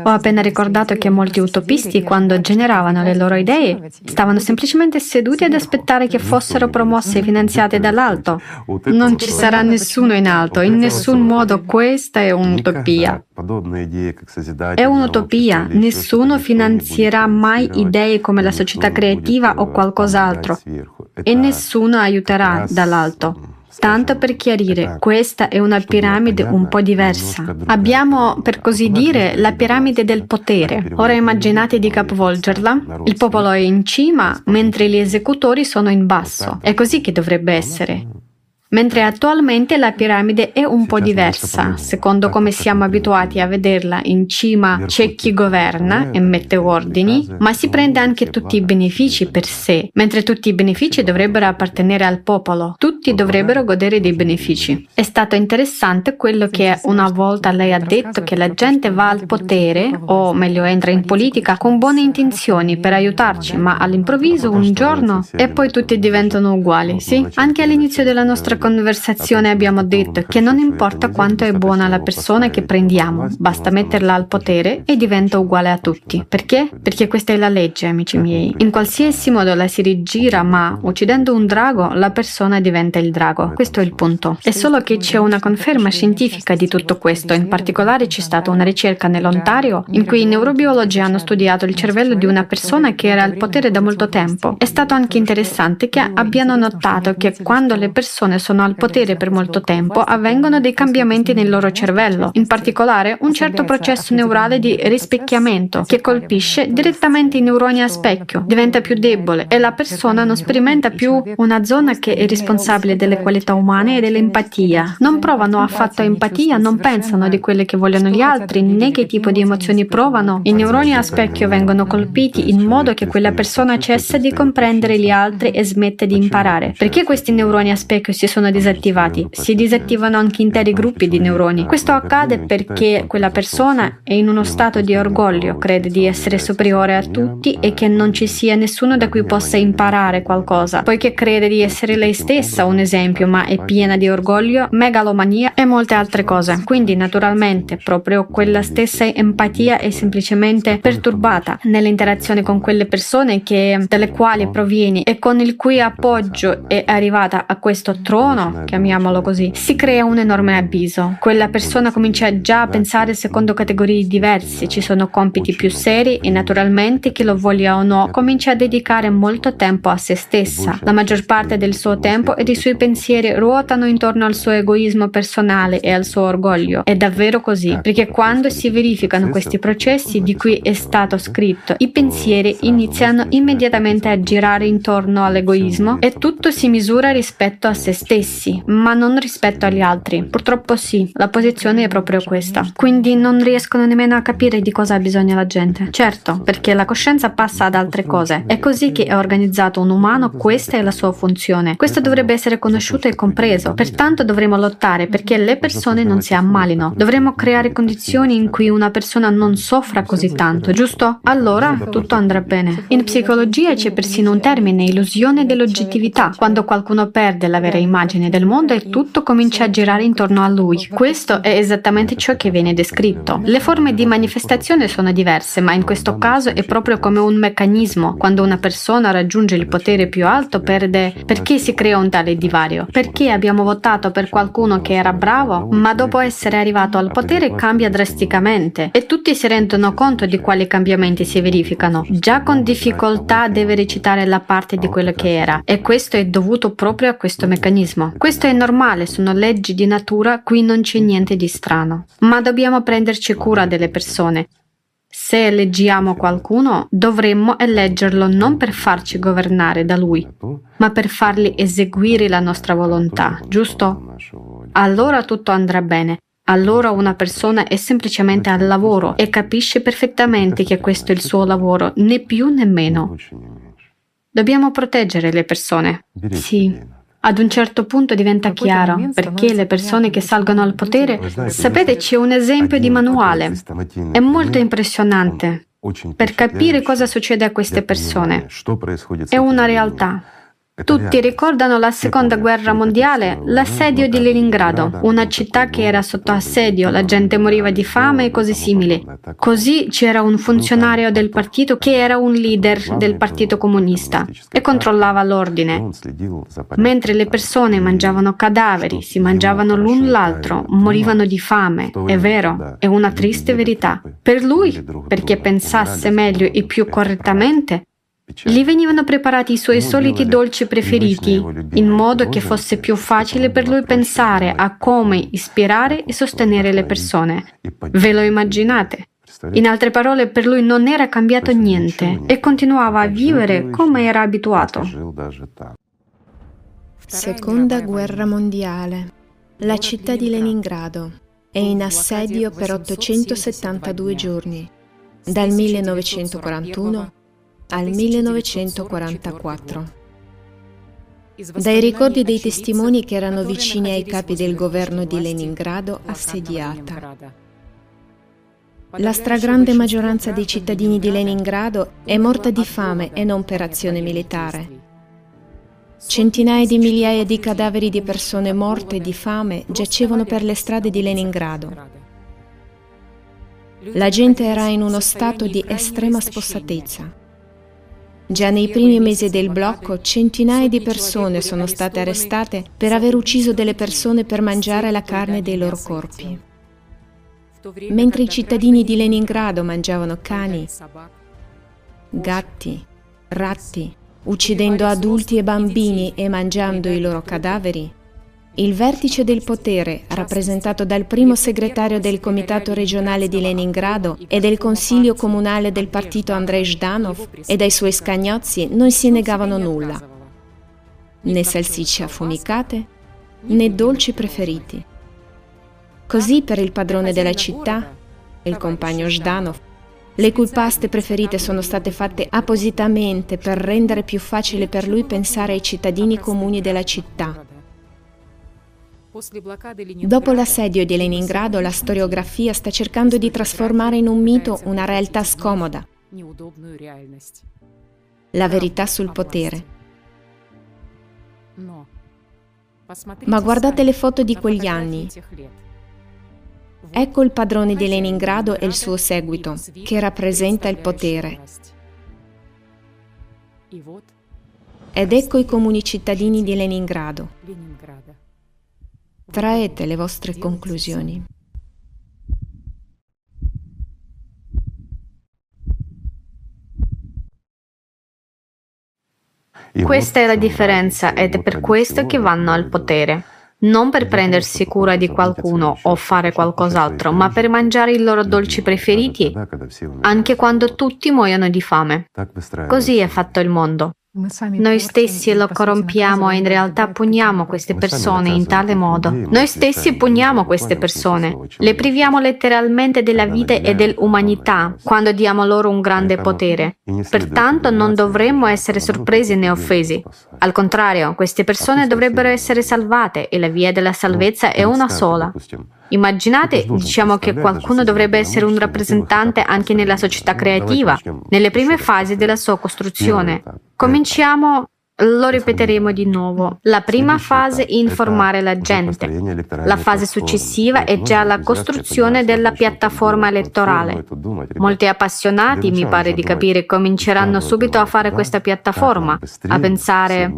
Ho appena ricordato che molti utopisti, quando generavano le loro idee, stavano semplicemente seduti ad aspettare che fossero promosse e finanziate dall'alto. Non ci sarà nessuno in alto, in nessun modo questa è un'utopia. È un'utopia, nessuno finanzierà mai idee come la società creativa o qualcos'altro. e nessuno aiuterà dall'alto. Tanto per chiarire, questa è una piramide un po' diversa. Abbiamo, per così dire, la piramide del potere. Ora immaginate di capovolgerla. Il popolo è in cima, mentre gli esecutori sono in basso. È così che dovrebbe essere mentre attualmente la piramide è un po' diversa, secondo come siamo abituati a vederla. In cima c'è chi governa e mette ordini, ma si prende anche tutti i benefici per sé, mentre tutti i benefici dovrebbero appartenere al popolo. Tutti dovrebbero godere dei benefici. È stato interessante quello che una volta lei ha detto che la gente va al potere, o meglio entra in politica, con buone intenzioni per aiutarci, ma all'improvviso un giorno e poi tutti diventano uguali. Sì, anche all'inizio della nostra conversazione abbiamo detto che non importa quanto è buona la persona che prendiamo, basta metterla al potere e diventa uguale a tutti. Perché? Perché questa è la legge, amici miei. In qualsiasi modo la si rigira, ma uccidendo un drago, la persona diventa il drago. Questo è il punto. È solo che c'è una conferma scientifica di tutto questo. In particolare c'è stata una ricerca nell'Ontario in cui i neurobiologi hanno studiato il cervello di una persona che era al potere da molto tempo. È stato anche interessante che abbiano notato che quando le persone sono sono al potere per molto tempo, avvengono dei cambiamenti nel loro cervello, in particolare un certo processo neurale di rispecchiamento che colpisce direttamente i neuroni a specchio, diventa più debole e la persona non sperimenta più una zona che è responsabile delle qualità umane e dell'empatia. Non provano affatto empatia, non pensano di quelle che vogliono gli altri, né che tipo di emozioni provano. I neuroni a specchio vengono colpiti in modo che quella persona cessa di comprendere gli altri e smette di imparare. Perché questi neuroni a specchio si sono disattivati, si disattivano anche interi gruppi di neuroni. Questo accade perché quella persona è in uno stato di orgoglio, crede di essere superiore a tutti e che non ci sia nessuno da cui possa imparare qualcosa, poiché crede di essere lei stessa un esempio, ma è piena di orgoglio, megalomania e molte altre cose. Quindi naturalmente proprio quella stessa empatia è semplicemente perturbata nell'interazione con quelle persone che, dalle quali provieni e con il cui appoggio è arrivata a questo trono no, chiamiamolo così, si crea un enorme abiso. Quella persona comincia già a pensare secondo categorie diverse, ci sono compiti più seri e naturalmente chi lo voglia o no comincia a dedicare molto tempo a se stessa. La maggior parte del suo tempo e dei suoi pensieri ruotano intorno al suo egoismo personale e al suo orgoglio. È davvero così, perché quando si verificano questi processi di cui è stato scritto, i pensieri iniziano immediatamente a girare intorno all'egoismo e tutto si misura rispetto a se stessi stessi, ma non rispetto agli altri. Purtroppo sì, la posizione è proprio questa. Quindi non riescono nemmeno a capire di cosa ha bisogno la gente. Certo, perché la coscienza passa ad altre cose. È così che è organizzato un umano, questa è la sua funzione. Questo dovrebbe essere conosciuto e compreso. Pertanto dovremo lottare perché le persone non si ammalino. Dovremo creare condizioni in cui una persona non soffra così tanto, giusto? Allora tutto andrà bene. In psicologia c'è persino un termine, illusione dell'oggettività, quando qualcuno perde la vera immagine immagine del mondo e tutto comincia a girare intorno a lui. Questo è esattamente ciò che viene descritto. Le forme di manifestazione sono diverse, ma in questo caso è proprio come un meccanismo. Quando una persona raggiunge il potere più alto, perde. Perché si crea un tale divario? Perché abbiamo votato per qualcuno che era bravo, ma dopo essere arrivato al potere cambia drasticamente e tutti si rendono conto di quali cambiamenti si verificano. Già con difficoltà deve recitare la parte di quello che era e questo è dovuto proprio a questo meccanismo. Questo è normale, sono leggi di natura, qui non c'è niente di strano. Ma dobbiamo prenderci cura delle persone. Se eleggiamo qualcuno, dovremmo eleggerlo non per farci governare da lui, ma per fargli eseguire la nostra volontà, giusto? Allora tutto andrà bene. Allora una persona è semplicemente al lavoro e capisce perfettamente che questo è il suo lavoro, né più né meno. Dobbiamo proteggere le persone. Sì. Ad un certo punto diventa chiaro perché le persone che salgono al potere, sapete, c'è un esempio di manuale. È molto impressionante per capire cosa succede a queste persone. È una realtà. Tutti ricordano la seconda guerra mondiale, l'assedio di Leningrado, una città che era sotto assedio, la gente moriva di fame e cose simili. Così c'era un funzionario del partito che era un leader del partito comunista e controllava l'ordine. Mentre le persone mangiavano cadaveri, si mangiavano l'un l'altro, morivano di fame. È vero, è una triste verità. Per lui, perché pensasse meglio e più correttamente, gli venivano preparati i suoi soliti dolci preferiti, in modo che fosse più facile per lui pensare a come ispirare e sostenere le persone. Ve lo immaginate? In altre parole, per lui non era cambiato niente e continuava a vivere come era abituato. Seconda guerra mondiale. La città di Leningrado è in assedio per 872 giorni, dal 1941 al 1944. Dai ricordi dei testimoni che erano vicini ai capi del governo di Leningrado assediata. La stragrande maggioranza dei cittadini di Leningrado è morta di fame e non per azione militare. Centinaia di migliaia di cadaveri di persone morte di fame giacevano per le strade di Leningrado. La gente era in uno stato di estrema spossatezza. Già nei primi mesi del blocco centinaia di persone sono state arrestate per aver ucciso delle persone per mangiare la carne dei loro corpi. Mentre i cittadini di Leningrado mangiavano cani, gatti, ratti, uccidendo adulti e bambini e mangiando i loro cadaveri, il vertice del potere, rappresentato dal primo segretario del Comitato regionale di Leningrado e del Consiglio comunale del partito Andrei Zhdanov e dai suoi scagnozzi, non si negavano nulla. Né salsicce affumicate, né dolci preferiti. Così per il padrone della città, il compagno Zhdanov, le cui paste preferite sono state fatte appositamente per rendere più facile per lui pensare ai cittadini comuni della città Dopo l'assedio di Leningrado, la storiografia sta cercando di trasformare in un mito una realtà scomoda, la verità sul potere. Ma guardate le foto di quegli anni. Ecco il padrone di Leningrado e il suo seguito, che rappresenta il potere. Ed ecco i comuni cittadini di Leningrado. Traete le vostre conclusioni. Questa è la differenza ed è per questo che vanno al potere. Non per prendersi cura di qualcuno o fare qualcos'altro, ma per mangiare i loro dolci preferiti, anche quando tutti muoiono di fame. Così è fatto il mondo. Noi stessi lo corrompiamo e in realtà puniamo queste persone in tale modo. Noi stessi puniamo queste persone. Le priviamo letteralmente della vita e dell'umanità quando diamo loro un grande potere. Pertanto non dovremmo essere sorpresi né offesi. Al contrario, queste persone dovrebbero essere salvate e la via della salvezza è una sola. Immaginate, diciamo che qualcuno dovrebbe essere un rappresentante anche nella società creativa, nelle prime fasi della sua costruzione. Cominciamo Lo ripeteremo di nuovo. La prima fase è informare la gente. La fase successiva è già la costruzione della piattaforma elettorale. Molti appassionati, mi pare di capire, cominceranno subito a fare questa piattaforma, a pensare,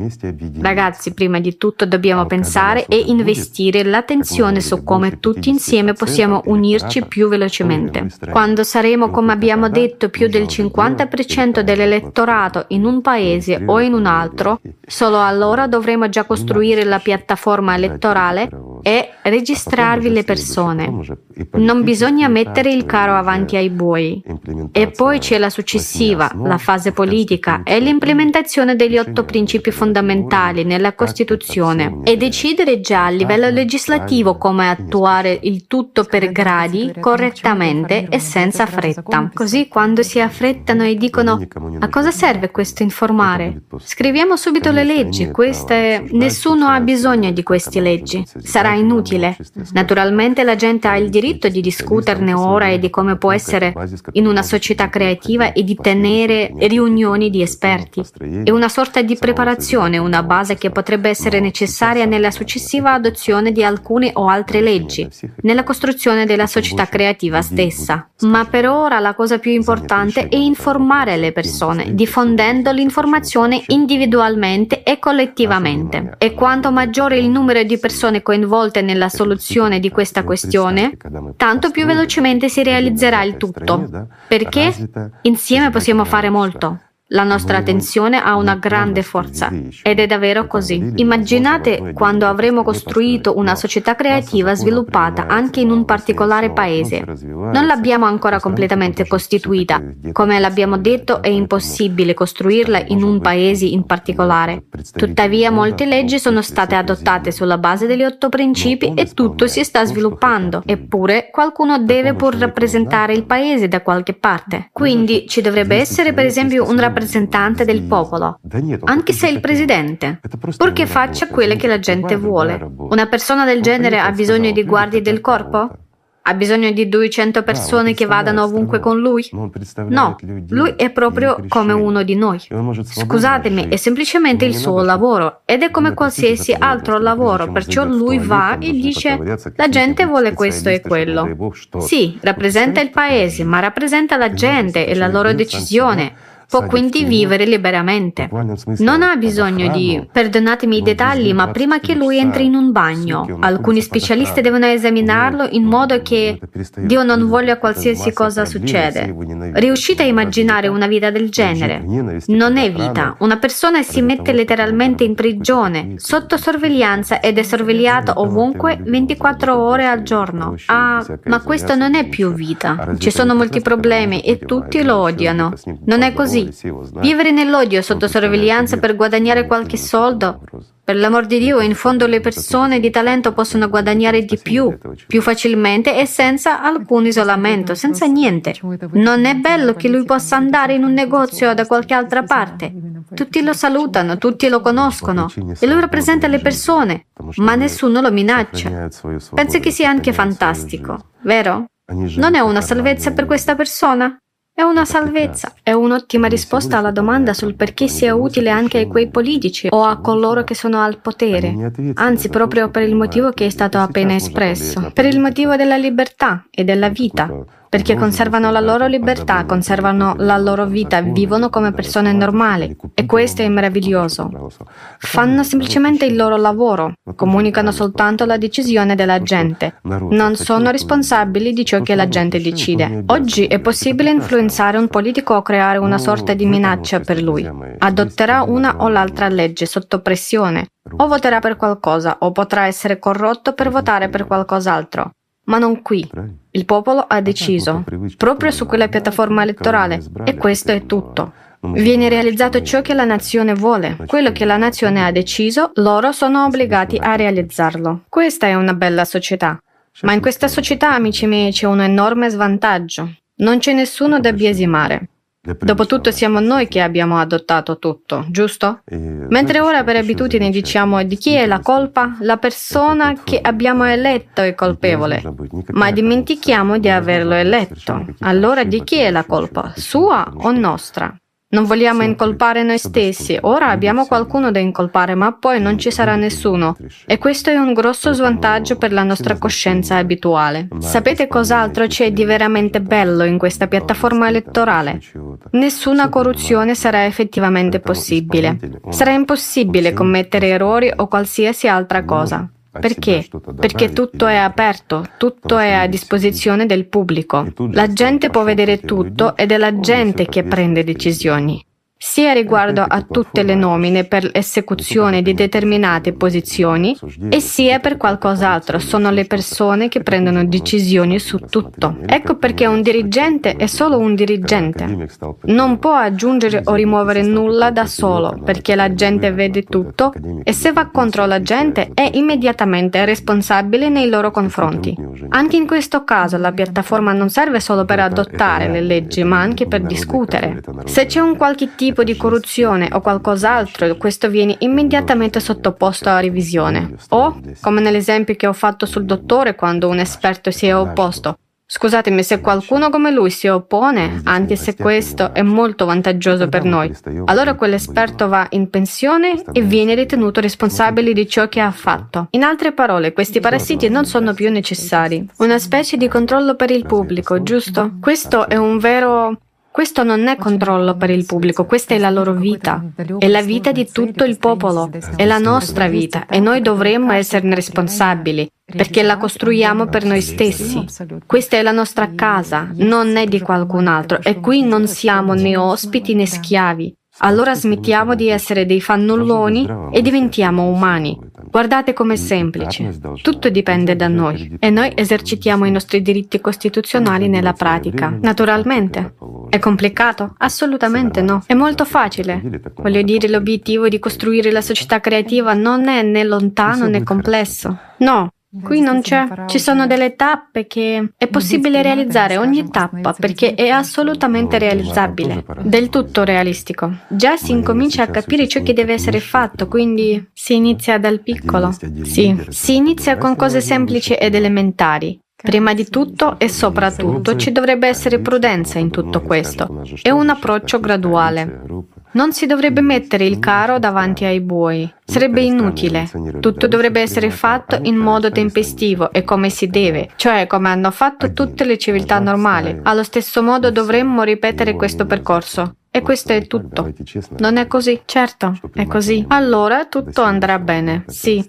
ragazzi, prima di tutto dobbiamo pensare e investire l'attenzione su come tutti insieme possiamo unirci più velocemente. Quando saremo, come abbiamo detto, più del 50% dell'elettorato in un paese o in un altro, solo allora dovremo già costruire la piattaforma elettorale e registrarvi le persone. Non bisogna mettere il carro avanti ai buoi. E poi c'è la successiva, la fase politica e l'implementazione degli otto principi fondamentali nella Costituzione e decidere già a livello legislativo come attuare il tutto per gradi, correttamente e senza fretta. Così quando si affrettano e dicono a cosa serve questo informare? Scriviamo subito le leggi, queste nessuno ha bisogno di queste leggi. Sarà inutile. Naturalmente la gente ha il diritto di discuterne ora e di come può essere in una società creativa e di tenere riunioni di esperti. È una sorta di preparazione, una base che potrebbe essere necessaria nella successiva adozione di alcune o altre leggi, nella costruzione della società creativa stessa. Ma per ora la cosa più importante è informare le persone, diffondendo l'informazione individualmente e collettivamente. E quanto maggiore il numero di persone coinvolte nella soluzione di questa questione, tanto più velocemente si realizzerà il tutto, perché insieme possiamo fare molto. La nostra attenzione ha una grande forza ed è davvero così. Immaginate quando avremo costruito una società creativa sviluppata anche in un particolare paese. Non l'abbiamo ancora completamente costituita. Come l'abbiamo detto, è impossibile costruirla in un paese in particolare. Tuttavia, molte leggi sono state adottate sulla base degli otto principi e tutto si sta sviluppando. Eppure, qualcuno deve pur rappresentare il paese da qualche parte. Quindi ci dovrebbe essere, per esempio, un rappresentante rappresentante del popolo, anche se è il presidente, purché faccia quello che la gente vuole. Una persona del genere ha bisogno di guardie del corpo? Ha bisogno di 200 persone che vadano ovunque con lui? No, lui è proprio come uno di noi. Scusatemi, è semplicemente il suo lavoro ed è come qualsiasi altro lavoro, perciò lui va e dice la gente vuole questo e quello. Sì, rappresenta il paese, ma rappresenta la gente e la loro decisione può quindi vivere liberamente. Non ha bisogno di, perdonatemi i dettagli, ma prima che lui entri in un bagno, alcuni specialisti devono esaminarlo in modo che Dio non voglia qualsiasi cosa succeda. Riuscite a immaginare una vita del genere? Non è vita. Una persona si mette letteralmente in prigione, sotto sorveglianza ed è sorvegliato ovunque 24 ore al giorno. Ah, ma questo non è più vita. Ci sono molti problemi e tutti lo odiano. Non è così così. Vivere nell'odio sotto sorveglianza per guadagnare qualche soldo? Per l'amor di Dio, in fondo le persone di talento possono guadagnare di più, più facilmente e senza alcun isolamento, senza niente. Non è bello che lui possa andare in un negozio o da qualche altra parte. Tutti lo salutano, tutti lo conoscono e lui rappresenta le persone, ma nessuno lo minaccia. Penso che sia anche fantastico, vero? Non è una salvezza per questa persona? È una salvezza. È un'ottima risposta alla domanda sul perché sia utile anche a quei politici o a coloro che sono al potere. Anzi, proprio per il motivo che è stato appena espresso. Per il motivo della libertà e della vita perché conservano la loro libertà, conservano la loro vita, vivono come persone normali. e questo è meraviglioso. Fanno semplicemente il loro lavoro, comunicano soltanto la decisione della gente, non sono responsabili di ciò che la gente decide. Oggi è possibile influenzare un politico o creare una sorta di minaccia per lui. Adotterà una o l'altra legge sotto pressione, o voterà per qualcosa, o potrà essere corrotto per votare per qualcos'altro ma non qui. Il popolo ha deciso, proprio su quella piattaforma elettorale, e questo è tutto. Viene realizzato ciò che la nazione vuole. Quello che la nazione ha deciso, loro sono obbligati a realizzarlo. Questa è una bella società. Ma in questa società, amici miei, c'è un enorme svantaggio. Non c'è nessuno da biasimare. Dopotutto siamo noi che abbiamo adottato tutto, giusto? Mentre ora per abitudine diciamo di chi è la colpa? La persona che abbiamo eletto è colpevole, ma dimentichiamo di averlo eletto. Allora di chi è la colpa? Sua o nostra? Non vogliamo incolpare noi stessi. Ora abbiamo qualcuno da incolpare, ma poi non ci sarà nessuno. E questo è un grosso svantaggio per la nostra coscienza abituale. Sapete cos'altro c'è di veramente bello in questa piattaforma elettorale? Nessuna corruzione sarà effettivamente possibile. Sarà impossibile commettere errori o qualsiasi altra cosa. Perché? Perché tutto è aperto, tutto è a disposizione del pubblico. La gente può vedere tutto ed è la gente che prende decisioni sia riguardo a tutte le nomine per l'esecuzione di determinate posizioni e sia per qualcos'altro. Sono le persone che prendono decisioni su tutto. Ecco perché un dirigente è solo un dirigente. Non può aggiungere o rimuovere nulla da solo perché la gente vede tutto e se va contro la gente è immediatamente responsabile nei loro confronti. Anche in questo caso la piattaforma non serve solo per adottare le leggi ma anche per discutere. Se c'è un qualche tipo tipo di corruzione o qualcos'altro, questo viene immediatamente sottoposto a revisione. O, come nell'esempio che ho fatto sul dottore quando un esperto si è opposto, Scusatemi, se qualcuno come lui si oppone, anche se questo è molto vantaggioso per noi, allora quell'esperto va in pensione e viene ritenuto responsabile di ciò che ha fatto. In altre parole, questi parassiti non sono più necessari. Una specie di controllo per il pubblico, giusto? Questo è un vero questo non è controllo per il pubblico, questa è la loro vita, è la vita di tutto il popolo, è la nostra vita e noi dovremmo esserne responsabili perché la costruiamo per noi stessi. Questa è la nostra casa, non è di qualcun altro e qui non siamo né ospiti né schiavi. Allora smettiamo di essere dei fannulloni e diventiamo umani. Guardate com'è semplice. Tutto dipende da noi e noi esercitiamo i nostri diritti costituzionali nella pratica. Naturalmente. È complicato? Assolutamente no. È molto facile. Voglio dire, l'obiettivo di costruire la società creativa non è né lontano né complesso. No, Qui non c'è, ci sono delle tappe che è possibile realizzare ogni tappa perché è assolutamente realizzabile, del tutto realistico. Già si incomincia a capire ciò che deve essere fatto, quindi si inizia dal piccolo. Sì, si inizia con cose semplici ed elementari. Prima di tutto e soprattutto ci dovrebbe essere prudenza in tutto questo e un approccio graduale. Non si dovrebbe mettere il carro davanti ai buoi. Sarebbe inutile. Tutto dovrebbe essere fatto in modo tempestivo e come si deve, cioè come hanno fatto tutte le civiltà normali. Allo stesso modo dovremmo ripetere questo percorso. E questo è tutto. Non è così? Certo, è così. Allora tutto andrà bene. Sì.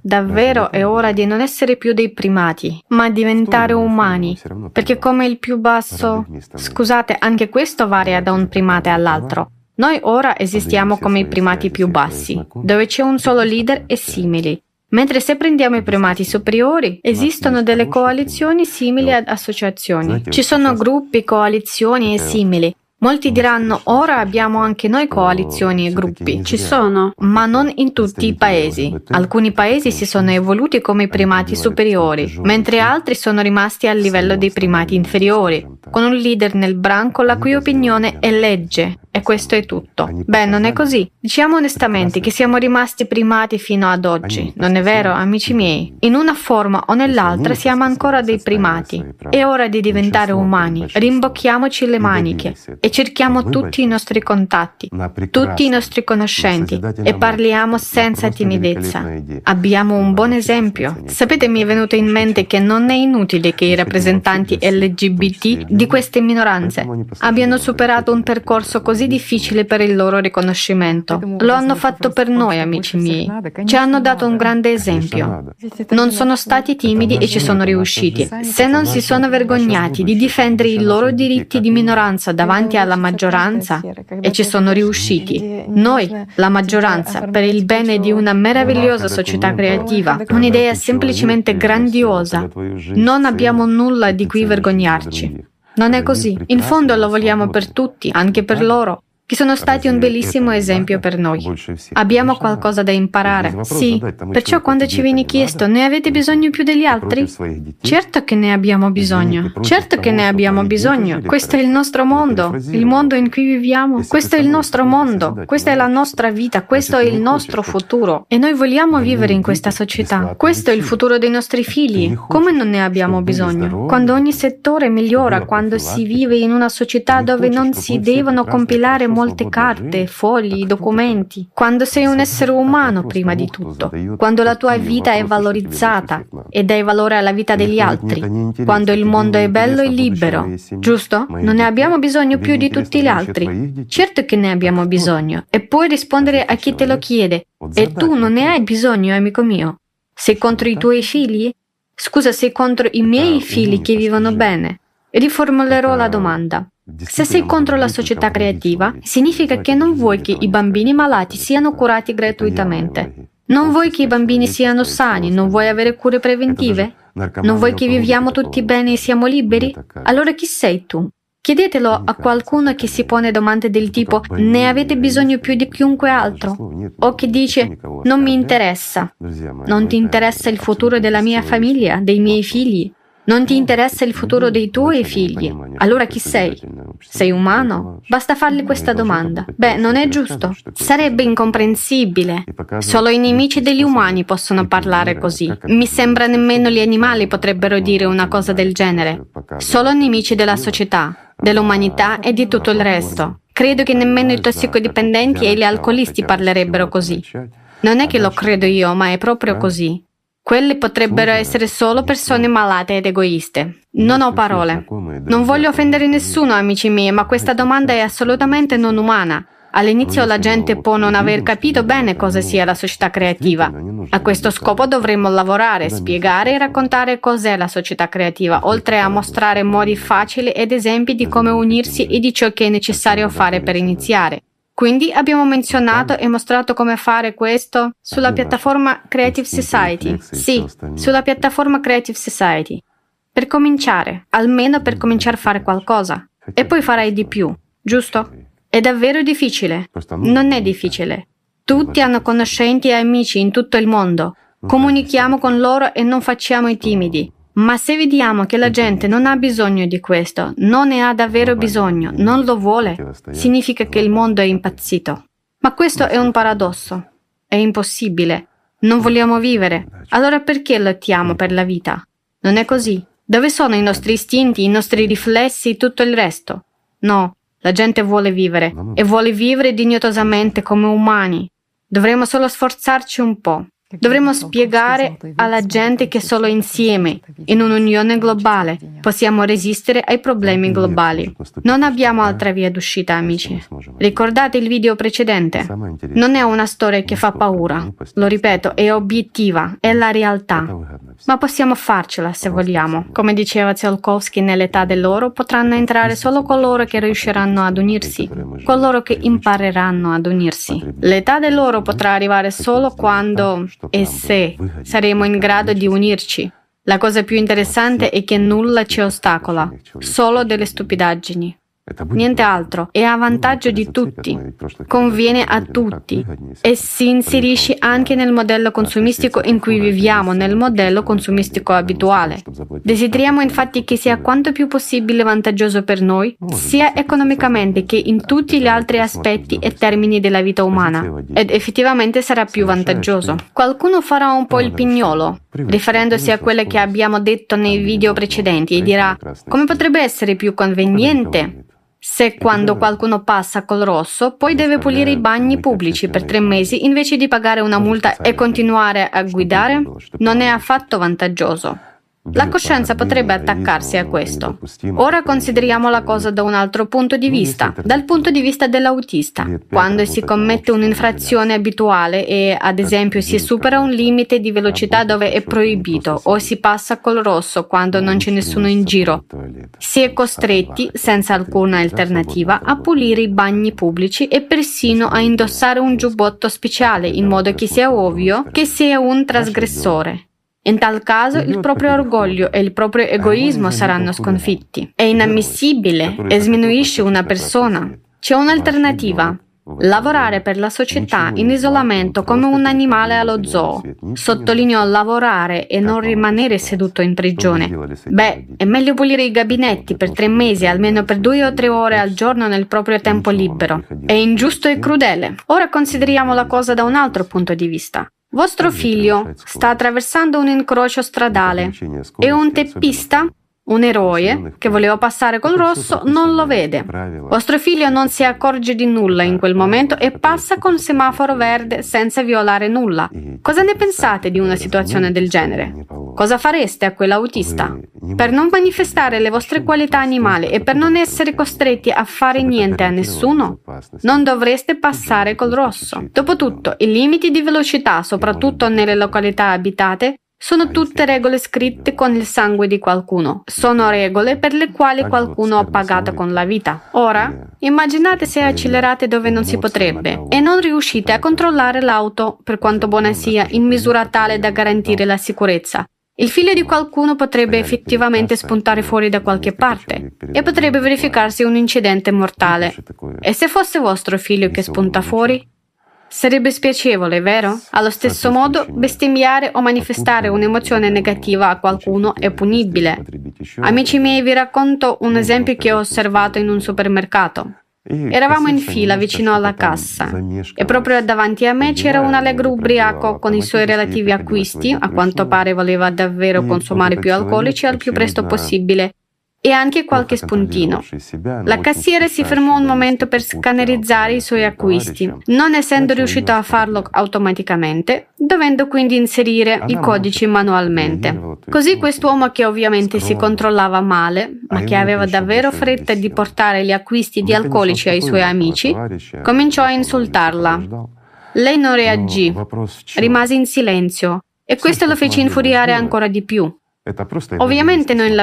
Davvero è ora di non essere più dei primati, ma diventare umani. Perché come il più basso... Scusate, anche questo varia da un primate all'altro. Noi ora esistiamo come i primati più bassi, dove c'è un solo leader e simili. Mentre se prendiamo i primati superiori, esistono delle coalizioni simili ad associazioni. Ci sono gruppi, coalizioni e simili. Molti diranno ora abbiamo anche noi coalizioni e gruppi. Ci sono, ma non in tutti i paesi. Alcuni paesi si sono evoluti come i primati superiori, mentre altri sono rimasti al livello dei primati inferiori, con un leader nel branco la cui opinione è legge e questo è tutto. Beh, non è così. Diciamo onestamente che siamo rimasti primati fino ad oggi, non è vero, amici miei? In una forma o nell'altra siamo ancora dei primati. È ora di diventare umani. Rimbocchiamoci le maniche e cerchiamo tutti i nostri contatti, tutti i nostri conoscenti e parliamo senza timidezza. Abbiamo un buon esempio. Sapete, mi è venuto in mente che non è inutile che i rappresentanti LGBT di queste minoranze abbiano superato un percorso così difficile per il loro riconoscimento. Lo hanno fatto per noi, amici miei. Ci hanno dato un grande esempio. Non sono stati timidi e ci sono riusciti. Se non si sono vergognati di difendere i loro diritti di minoranza davanti alla maggioranza e ci sono riusciti, noi, la maggioranza, per il bene di una meravigliosa società creativa, un'idea semplicemente grandiosa, non abbiamo nulla di cui vergognarci. Non è così. In fondo lo vogliamo per tutti, anche per loro che sono stati un bellissimo esempio per noi. Abbiamo qualcosa da imparare. Sì, perciò quando ci viene chiesto ne avete bisogno più degli altri? Certo che ne abbiamo bisogno. Certo che ne abbiamo bisogno. Questo è il nostro mondo, il mondo in cui viviamo. Questo è il nostro mondo, questa è la nostra vita, questo è il nostro futuro. E noi vogliamo vivere in questa società. Questo è il futuro dei nostri figli. Come non ne abbiamo bisogno? Quando ogni settore migliora, quando si vive in una società dove non si devono compilare molte carte, fogli, documenti, quando sei un essere umano prima di tutto, quando la tua vita è valorizzata e dai valore alla vita degli altri, quando il mondo è bello e libero, giusto? Non ne abbiamo bisogno più di tutti gli altri. Certo che ne abbiamo bisogno e puoi rispondere a chi te lo chiede e tu non ne hai bisogno, amico mio. Sei contro i tuoi figli? Scusa, sei contro i miei figli che vivono bene? Riformulerò la domanda. Se sei contro la società creativa, significa che non vuoi che i bambini malati siano curati gratuitamente. Non vuoi che i bambini siano sani, non vuoi avere cure preventive? Non vuoi che viviamo tutti bene e siamo liberi? Allora chi sei tu? Chiedetelo a qualcuno che si pone domande del tipo ne avete bisogno più di chiunque altro? O che dice non mi interessa. Non ti interessa il futuro della mia famiglia, dei miei figli? Non ti interessa il futuro dei tuoi figli? Allora chi sei? Sei umano? Basta fargli questa domanda. Beh, non è giusto. Sarebbe incomprensibile. Solo i nemici degli umani possono parlare così. Mi sembra nemmeno gli animali potrebbero dire una cosa del genere. Solo nemici della società dell'umanità e di tutto il resto. Credo che nemmeno i tossicodipendenti e gli alcolisti parlerebbero così. Non è che lo credo io, ma è proprio così. Quelle potrebbero essere solo persone malate ed egoiste. Non ho parole. Non voglio offendere nessuno, amici miei, ma questa domanda è assolutamente non umana. All'inizio la gente può non aver capito bene cosa sia la società creativa. A questo scopo dovremmo lavorare, spiegare e raccontare cos'è la società creativa, oltre a mostrare modi facili ed esempi di come unirsi e di ciò che è necessario fare per iniziare. Quindi abbiamo menzionato e mostrato come fare questo sulla piattaforma Creative Society. Sì, sulla piattaforma Creative Society. Per cominciare, almeno per cominciare a fare qualcosa. E poi farai di più, giusto? È davvero difficile. Non è difficile. Tutti hanno conoscenti e amici in tutto il mondo. Comunichiamo con loro e non facciamo i timidi. Ma se vediamo che la gente non ha bisogno di questo, non ne ha davvero bisogno, non lo vuole, significa che il mondo è impazzito. Ma questo è un paradosso. È impossibile. Non vogliamo vivere. Allora perché lottiamo per la vita? Non è così. Dove sono i nostri istinti, i nostri riflessi e tutto il resto? No, la gente vuole vivere e vuole vivere dignitosamente come umani. Dovremmo solo sforzarci un po'. Dovremmo spiegare alla gente che solo insieme, in un'unione globale, possiamo resistere ai problemi globali. Non abbiamo altra via d'uscita, amici. Ricordate il video precedente? Non è una storia che fa paura. Lo ripeto, è obiettiva, è la realtà. Ma possiamo farcela se vogliamo. Come diceva Tsiolkovsky, nell'età dell'oro potranno entrare solo coloro che riusciranno ad unirsi, coloro che impareranno ad unirsi. L'età dell'oro potrà arrivare solo quando e se saremo in grado di unirci. La cosa più interessante è che nulla ci ostacola, solo delle stupidaggini. Niente altro, è a vantaggio di tutti, conviene a tutti. E si inserisce anche nel modello consumistico in cui viviamo, nel modello consumistico abituale. Desideriamo infatti che sia quanto più possibile vantaggioso per noi, sia economicamente che in tutti gli altri aspetti e termini della vita umana, ed effettivamente sarà più vantaggioso. Qualcuno farà un po' il pignolo, riferendosi a quello che abbiamo detto nei video precedenti, e dirà come potrebbe essere più conveniente se quando qualcuno passa col rosso poi deve pulire i bagni pubblici per tre mesi invece di pagare una multa e continuare a guidare, non è affatto vantaggioso. La coscienza potrebbe attaccarsi a questo. Ora consideriamo la cosa da un altro punto di vista, dal punto di vista dell'autista. Quando si commette un'infrazione abituale e, ad esempio, si supera un limite di velocità dove è proibito o si passa col rosso quando non c'è nessuno in giro, si è costretti, senza alcuna alternativa, a pulire i bagni pubblici e persino a indossare un giubbotto speciale in modo che sia ovvio che sia un trasgressore. In tal caso il proprio orgoglio e il proprio egoismo saranno sconfitti. È inammissibile e sminuisce una persona. C'è un'alternativa. Lavorare per la società in isolamento come un animale allo zoo. Sottolineo lavorare e non rimanere seduto in prigione. Beh, è meglio pulire i gabinetti per tre mesi, almeno per due o tre ore al giorno nel proprio tempo libero. È ingiusto e crudele. Ora consideriamo la cosa da un altro punto di vista. Vostro figlio sta attraversando un incrocio stradale. È un teppista? Un eroe che voleva passare col rosso non lo vede. Vostro figlio non si accorge di nulla in quel momento e passa col semaforo verde senza violare nulla. Cosa ne pensate di una situazione del genere? Cosa fareste a quell'autista? Per non manifestare le vostre qualità animali e per non essere costretti a fare niente a nessuno, non dovreste passare col rosso. Dopotutto, i limiti di velocità, soprattutto nelle località abitate, sono tutte regole scritte con il sangue di qualcuno. Sono regole per le quali qualcuno ha pagato con la vita. Ora, immaginate se accelerate dove non si potrebbe e non riuscite a controllare l'auto, per quanto buona sia, in misura tale da garantire la sicurezza. Il figlio di qualcuno potrebbe effettivamente spuntare fuori da qualche parte e potrebbe verificarsi un incidente mortale. E se fosse vostro figlio che spunta fuori? Sarebbe spiacevole, vero? Allo stesso modo, bestemmiare o manifestare un'emozione negativa a qualcuno è punibile. Amici miei, vi racconto un esempio che ho osservato in un supermercato. Eravamo in fila vicino alla cassa e proprio davanti a me c'era un allegro ubriaco con i suoi relativi acquisti, a quanto pare voleva davvero consumare più alcolici al più presto possibile e anche qualche spuntino. La cassiera si fermò un momento per scannerizzare i suoi acquisti, non essendo riuscito a farlo automaticamente, dovendo quindi inserire i codici manualmente. Così quest'uomo che ovviamente si controllava male, ma che aveva davvero fretta di portare gli acquisti di alcolici ai suoi amici, cominciò a insultarla. Lei non reagì, rimase in silenzio e questo lo fece infuriare ancora di più. Ovviamente noi,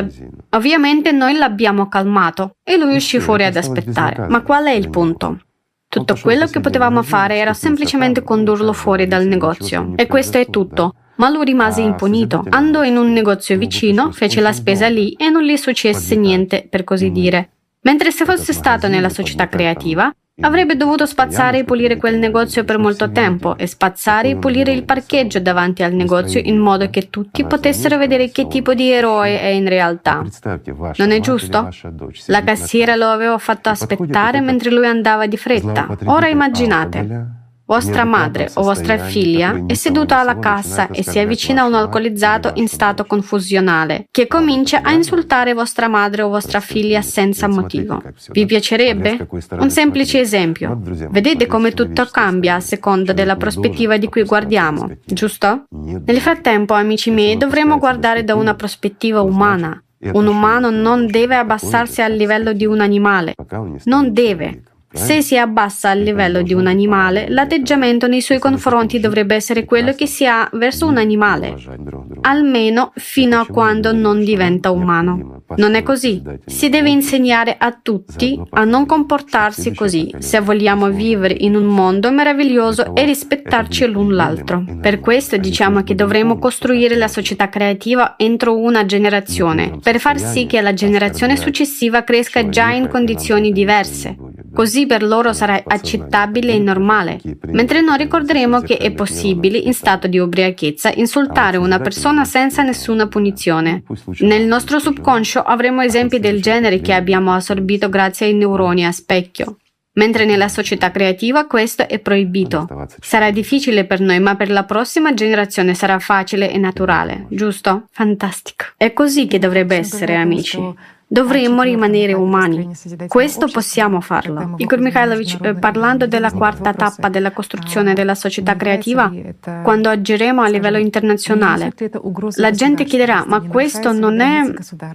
ovviamente noi, l'abbiamo calmato e lui uscì fuori ad aspettare. Ma qual è il punto? Tutto quello che potevamo fare era semplicemente condurlo fuori dal negozio. E questo è tutto. Ma lui rimase ah, impunito. Andò in un negozio vicino, fece la spesa lì e non gli successe niente, per così mm. dire. Mentre se fosse stato nella società creativa, Avrebbe dovuto spazzare e pulire quel negozio per molto tempo e spazzare e pulire il parcheggio davanti al negozio in modo che tutti potessero vedere che tipo di eroe è in realtà. Non è giusto? La cassiera lo aveva fatto aspettare mentre lui andava di fretta. Ora immaginate. Vostra madre o vostra figlia è seduta alla cassa e si avvicina a un alcolizzato in stato confusionale che comincia a insultare vostra madre o vostra figlia senza motivo. Vi piacerebbe? Un semplice esempio. Vedete come tutto cambia a seconda della prospettiva di cui guardiamo, giusto? Nel frattempo, amici miei, dovremo guardare da una prospettiva umana. Un umano non deve abbassarsi al livello di un animale. Non deve. Se si abbassa al livello di un animale, l'atteggiamento nei suoi confronti dovrebbe essere quello che si ha verso un animale, almeno fino a quando non diventa umano. Non è così. Si deve insegnare a tutti a non comportarsi così se vogliamo vivere in un mondo meraviglioso e rispettarci l'un l'altro. Per questo diciamo che dovremo costruire la società creativa entro una generazione, per far sì che la generazione successiva cresca già in condizioni diverse. Così per loro sarà accettabile e normale, mentre noi ricorderemo che è possibile, in stato di ubriachezza, insultare una persona senza nessuna punizione. Nel nostro subconscio avremo esempi del genere che abbiamo assorbito grazie ai neuroni a specchio. Mentre nella società creativa questo è proibito. Sarà difficile per noi, ma per la prossima generazione sarà facile e naturale, giusto? Fantastico. È così che dovrebbe essere, amici. Dovremmo rimanere umani. Questo possiamo farlo. Igor Mikhailovich, eh, parlando della quarta tappa della costruzione della società creativa, quando agiremo a livello internazionale, la gente chiederà, ma questo non è,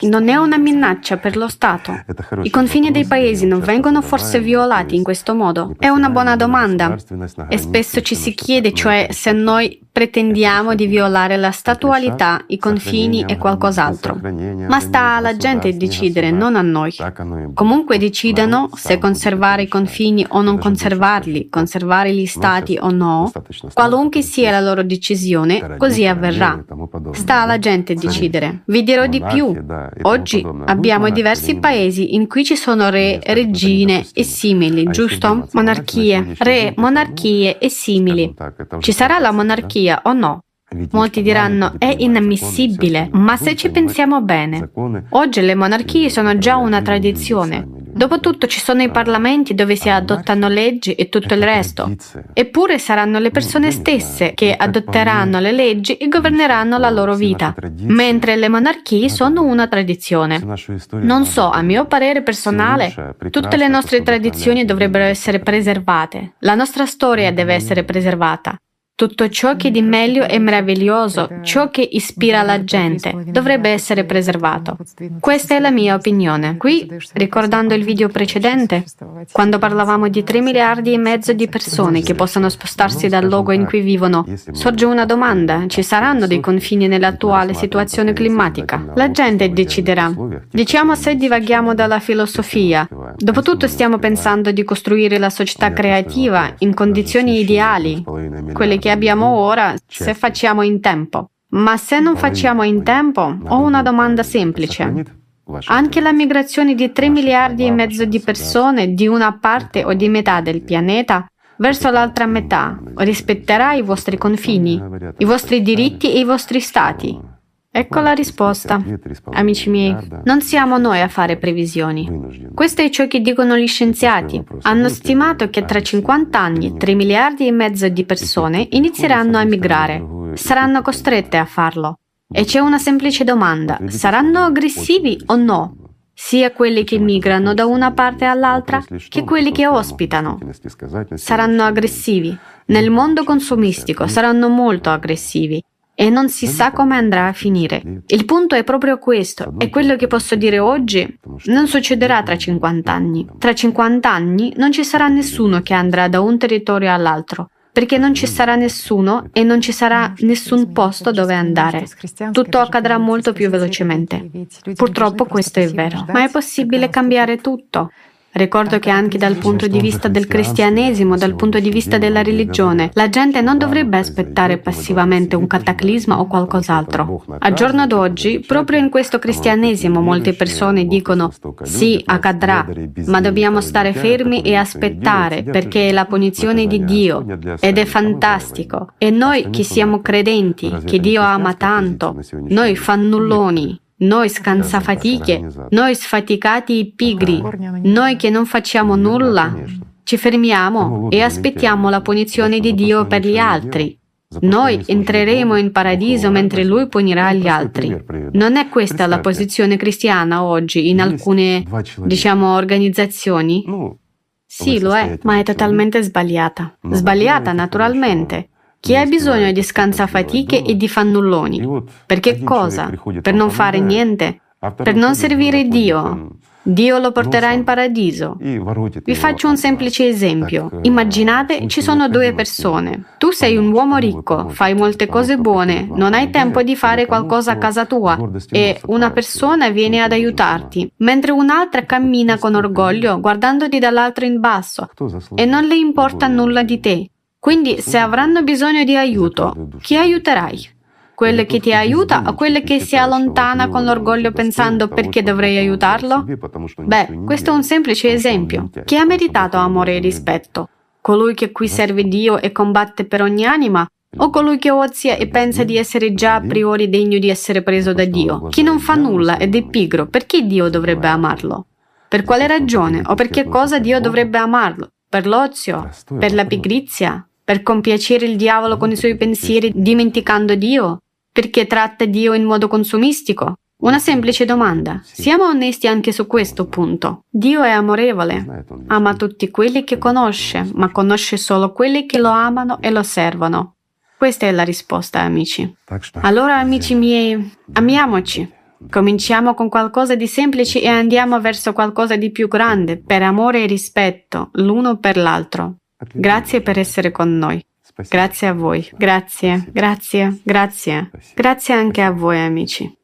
non è una minaccia per lo Stato? I confini dei paesi non vengono forse violati in questo modo? È una buona domanda. E spesso ci si chiede, cioè, se noi pretendiamo di violare la statualità, i confini e qualcos'altro. Ma sta alla gente decidere non a noi. Comunque decidano se conservare i confini o non conservarli, conservare gli stati o no, qualunque sia la loro decisione, così avverrà. Sta alla gente decidere. Vi dirò di più. Oggi abbiamo diversi paesi in cui ci sono re, regine e simili, giusto? Monarchie, re, monarchie e simili. Ci sarà la monarchia o no? Molti diranno è inammissibile, ma se ci pensiamo bene, oggi le monarchie sono già una tradizione. Dopotutto ci sono i parlamenti dove si adottano leggi e tutto il resto. Eppure saranno le persone stesse che adotteranno le leggi e governeranno la loro vita, mentre le monarchie sono una tradizione. Non so, a mio parere personale, tutte le nostre tradizioni dovrebbero essere preservate. La nostra storia deve essere preservata. Tutto ciò che di meglio è meraviglioso, ciò che ispira la gente, dovrebbe essere preservato. Questa è la mia opinione. Qui, ricordando il video precedente, quando parlavamo di 3 miliardi e mezzo di persone che possono spostarsi dal luogo in cui vivono, sorge una domanda. Ci saranno dei confini nell'attuale situazione climatica? La gente deciderà. Diciamo se divaghiamo dalla filosofia. Dopotutto stiamo pensando di costruire la società creativa in condizioni ideali, quelle che che abbiamo ora se facciamo in tempo. Ma se non facciamo in tempo, ho una domanda semplice. Anche la migrazione di 3 miliardi e mezzo di persone di una parte o di metà del pianeta verso l'altra metà. Rispetterà i vostri confini, i vostri diritti e i vostri stati. Ecco la risposta. Amici miei, non siamo noi a fare previsioni. Questo è ciò che dicono gli scienziati. Hanno stimato che tra 50 anni 3 miliardi e mezzo di persone inizieranno a migrare. Saranno costrette a farlo. E c'è una semplice domanda. Saranno aggressivi o no? Sia quelli che migrano da una parte all'altra che quelli che ospitano. Saranno aggressivi. Nel mondo consumistico saranno molto aggressivi e non si sa come andrà a finire. Il punto è proprio questo e quello che posso dire oggi non succederà tra 50 anni. Tra 50 anni non ci sarà nessuno che andrà da un territorio all'altro perché non ci sarà nessuno e non ci sarà nessun posto dove andare. Tutto accadrà molto più velocemente. Purtroppo questo è vero, ma è possibile cambiare tutto. Ricordo che anche dal punto di vista del cristianesimo, dal punto di vista della religione, la gente non dovrebbe aspettare passivamente un cataclisma o qualcos'altro. A giorno d'oggi, proprio in questo cristianesimo, molte persone dicono sì, accadrà, ma dobbiamo stare fermi e aspettare perché è la punizione di Dio ed è fantastico. E noi che siamo credenti, che Dio ama tanto, noi fannulloni, noi scansafatiche, noi sfaticati e pigri, noi che non facciamo nulla, ci fermiamo e aspettiamo la punizione di Dio per gli altri. Noi entreremo in paradiso mentre Lui punirà gli altri. Non è questa la posizione cristiana oggi in alcune, diciamo, organizzazioni? Sì, lo è, ma è totalmente sbagliata. Sbagliata, naturalmente. Chi ha bisogno di scansafatiche e di fannulloni? Per che cosa? Per non fare niente? Per non servire Dio? Dio lo porterà in paradiso. Vi faccio un semplice esempio. Immaginate ci sono due persone. Tu sei un uomo ricco, fai molte cose buone, non hai tempo di fare qualcosa a casa tua e una persona viene ad aiutarti, mentre un'altra cammina con orgoglio guardandoti dall'altro in basso e non le importa nulla di te. Quindi se avranno bisogno di aiuto, chi aiuterai? Quelle che ti aiuta o quelle che si allontana con l'orgoglio pensando perché dovrei aiutarlo? Beh, questo è un semplice esempio. Chi ha meritato amore e rispetto? Colui che qui serve Dio e combatte per ogni anima? O colui che ozia e pensa di essere già a priori degno di essere preso da Dio? Chi non fa nulla ed è pigro, perché Dio dovrebbe amarlo? Per quale ragione o per che cosa Dio dovrebbe amarlo? Per l'ozio? Per la pigrizia? per compiacere il diavolo con i suoi pensieri dimenticando Dio? Perché tratta Dio in modo consumistico? Una semplice domanda. Siamo onesti anche su questo punto. Dio è amorevole, ama tutti quelli che conosce, ma conosce solo quelli che lo amano e lo servono. Questa è la risposta, amici. Allora, amici miei, amiamoci. Cominciamo con qualcosa di semplice e andiamo verso qualcosa di più grande, per amore e rispetto, l'uno per l'altro. Grazie per essere con noi. Grazie a voi. Grazie, grazie, grazie. Grazie anche a voi amici.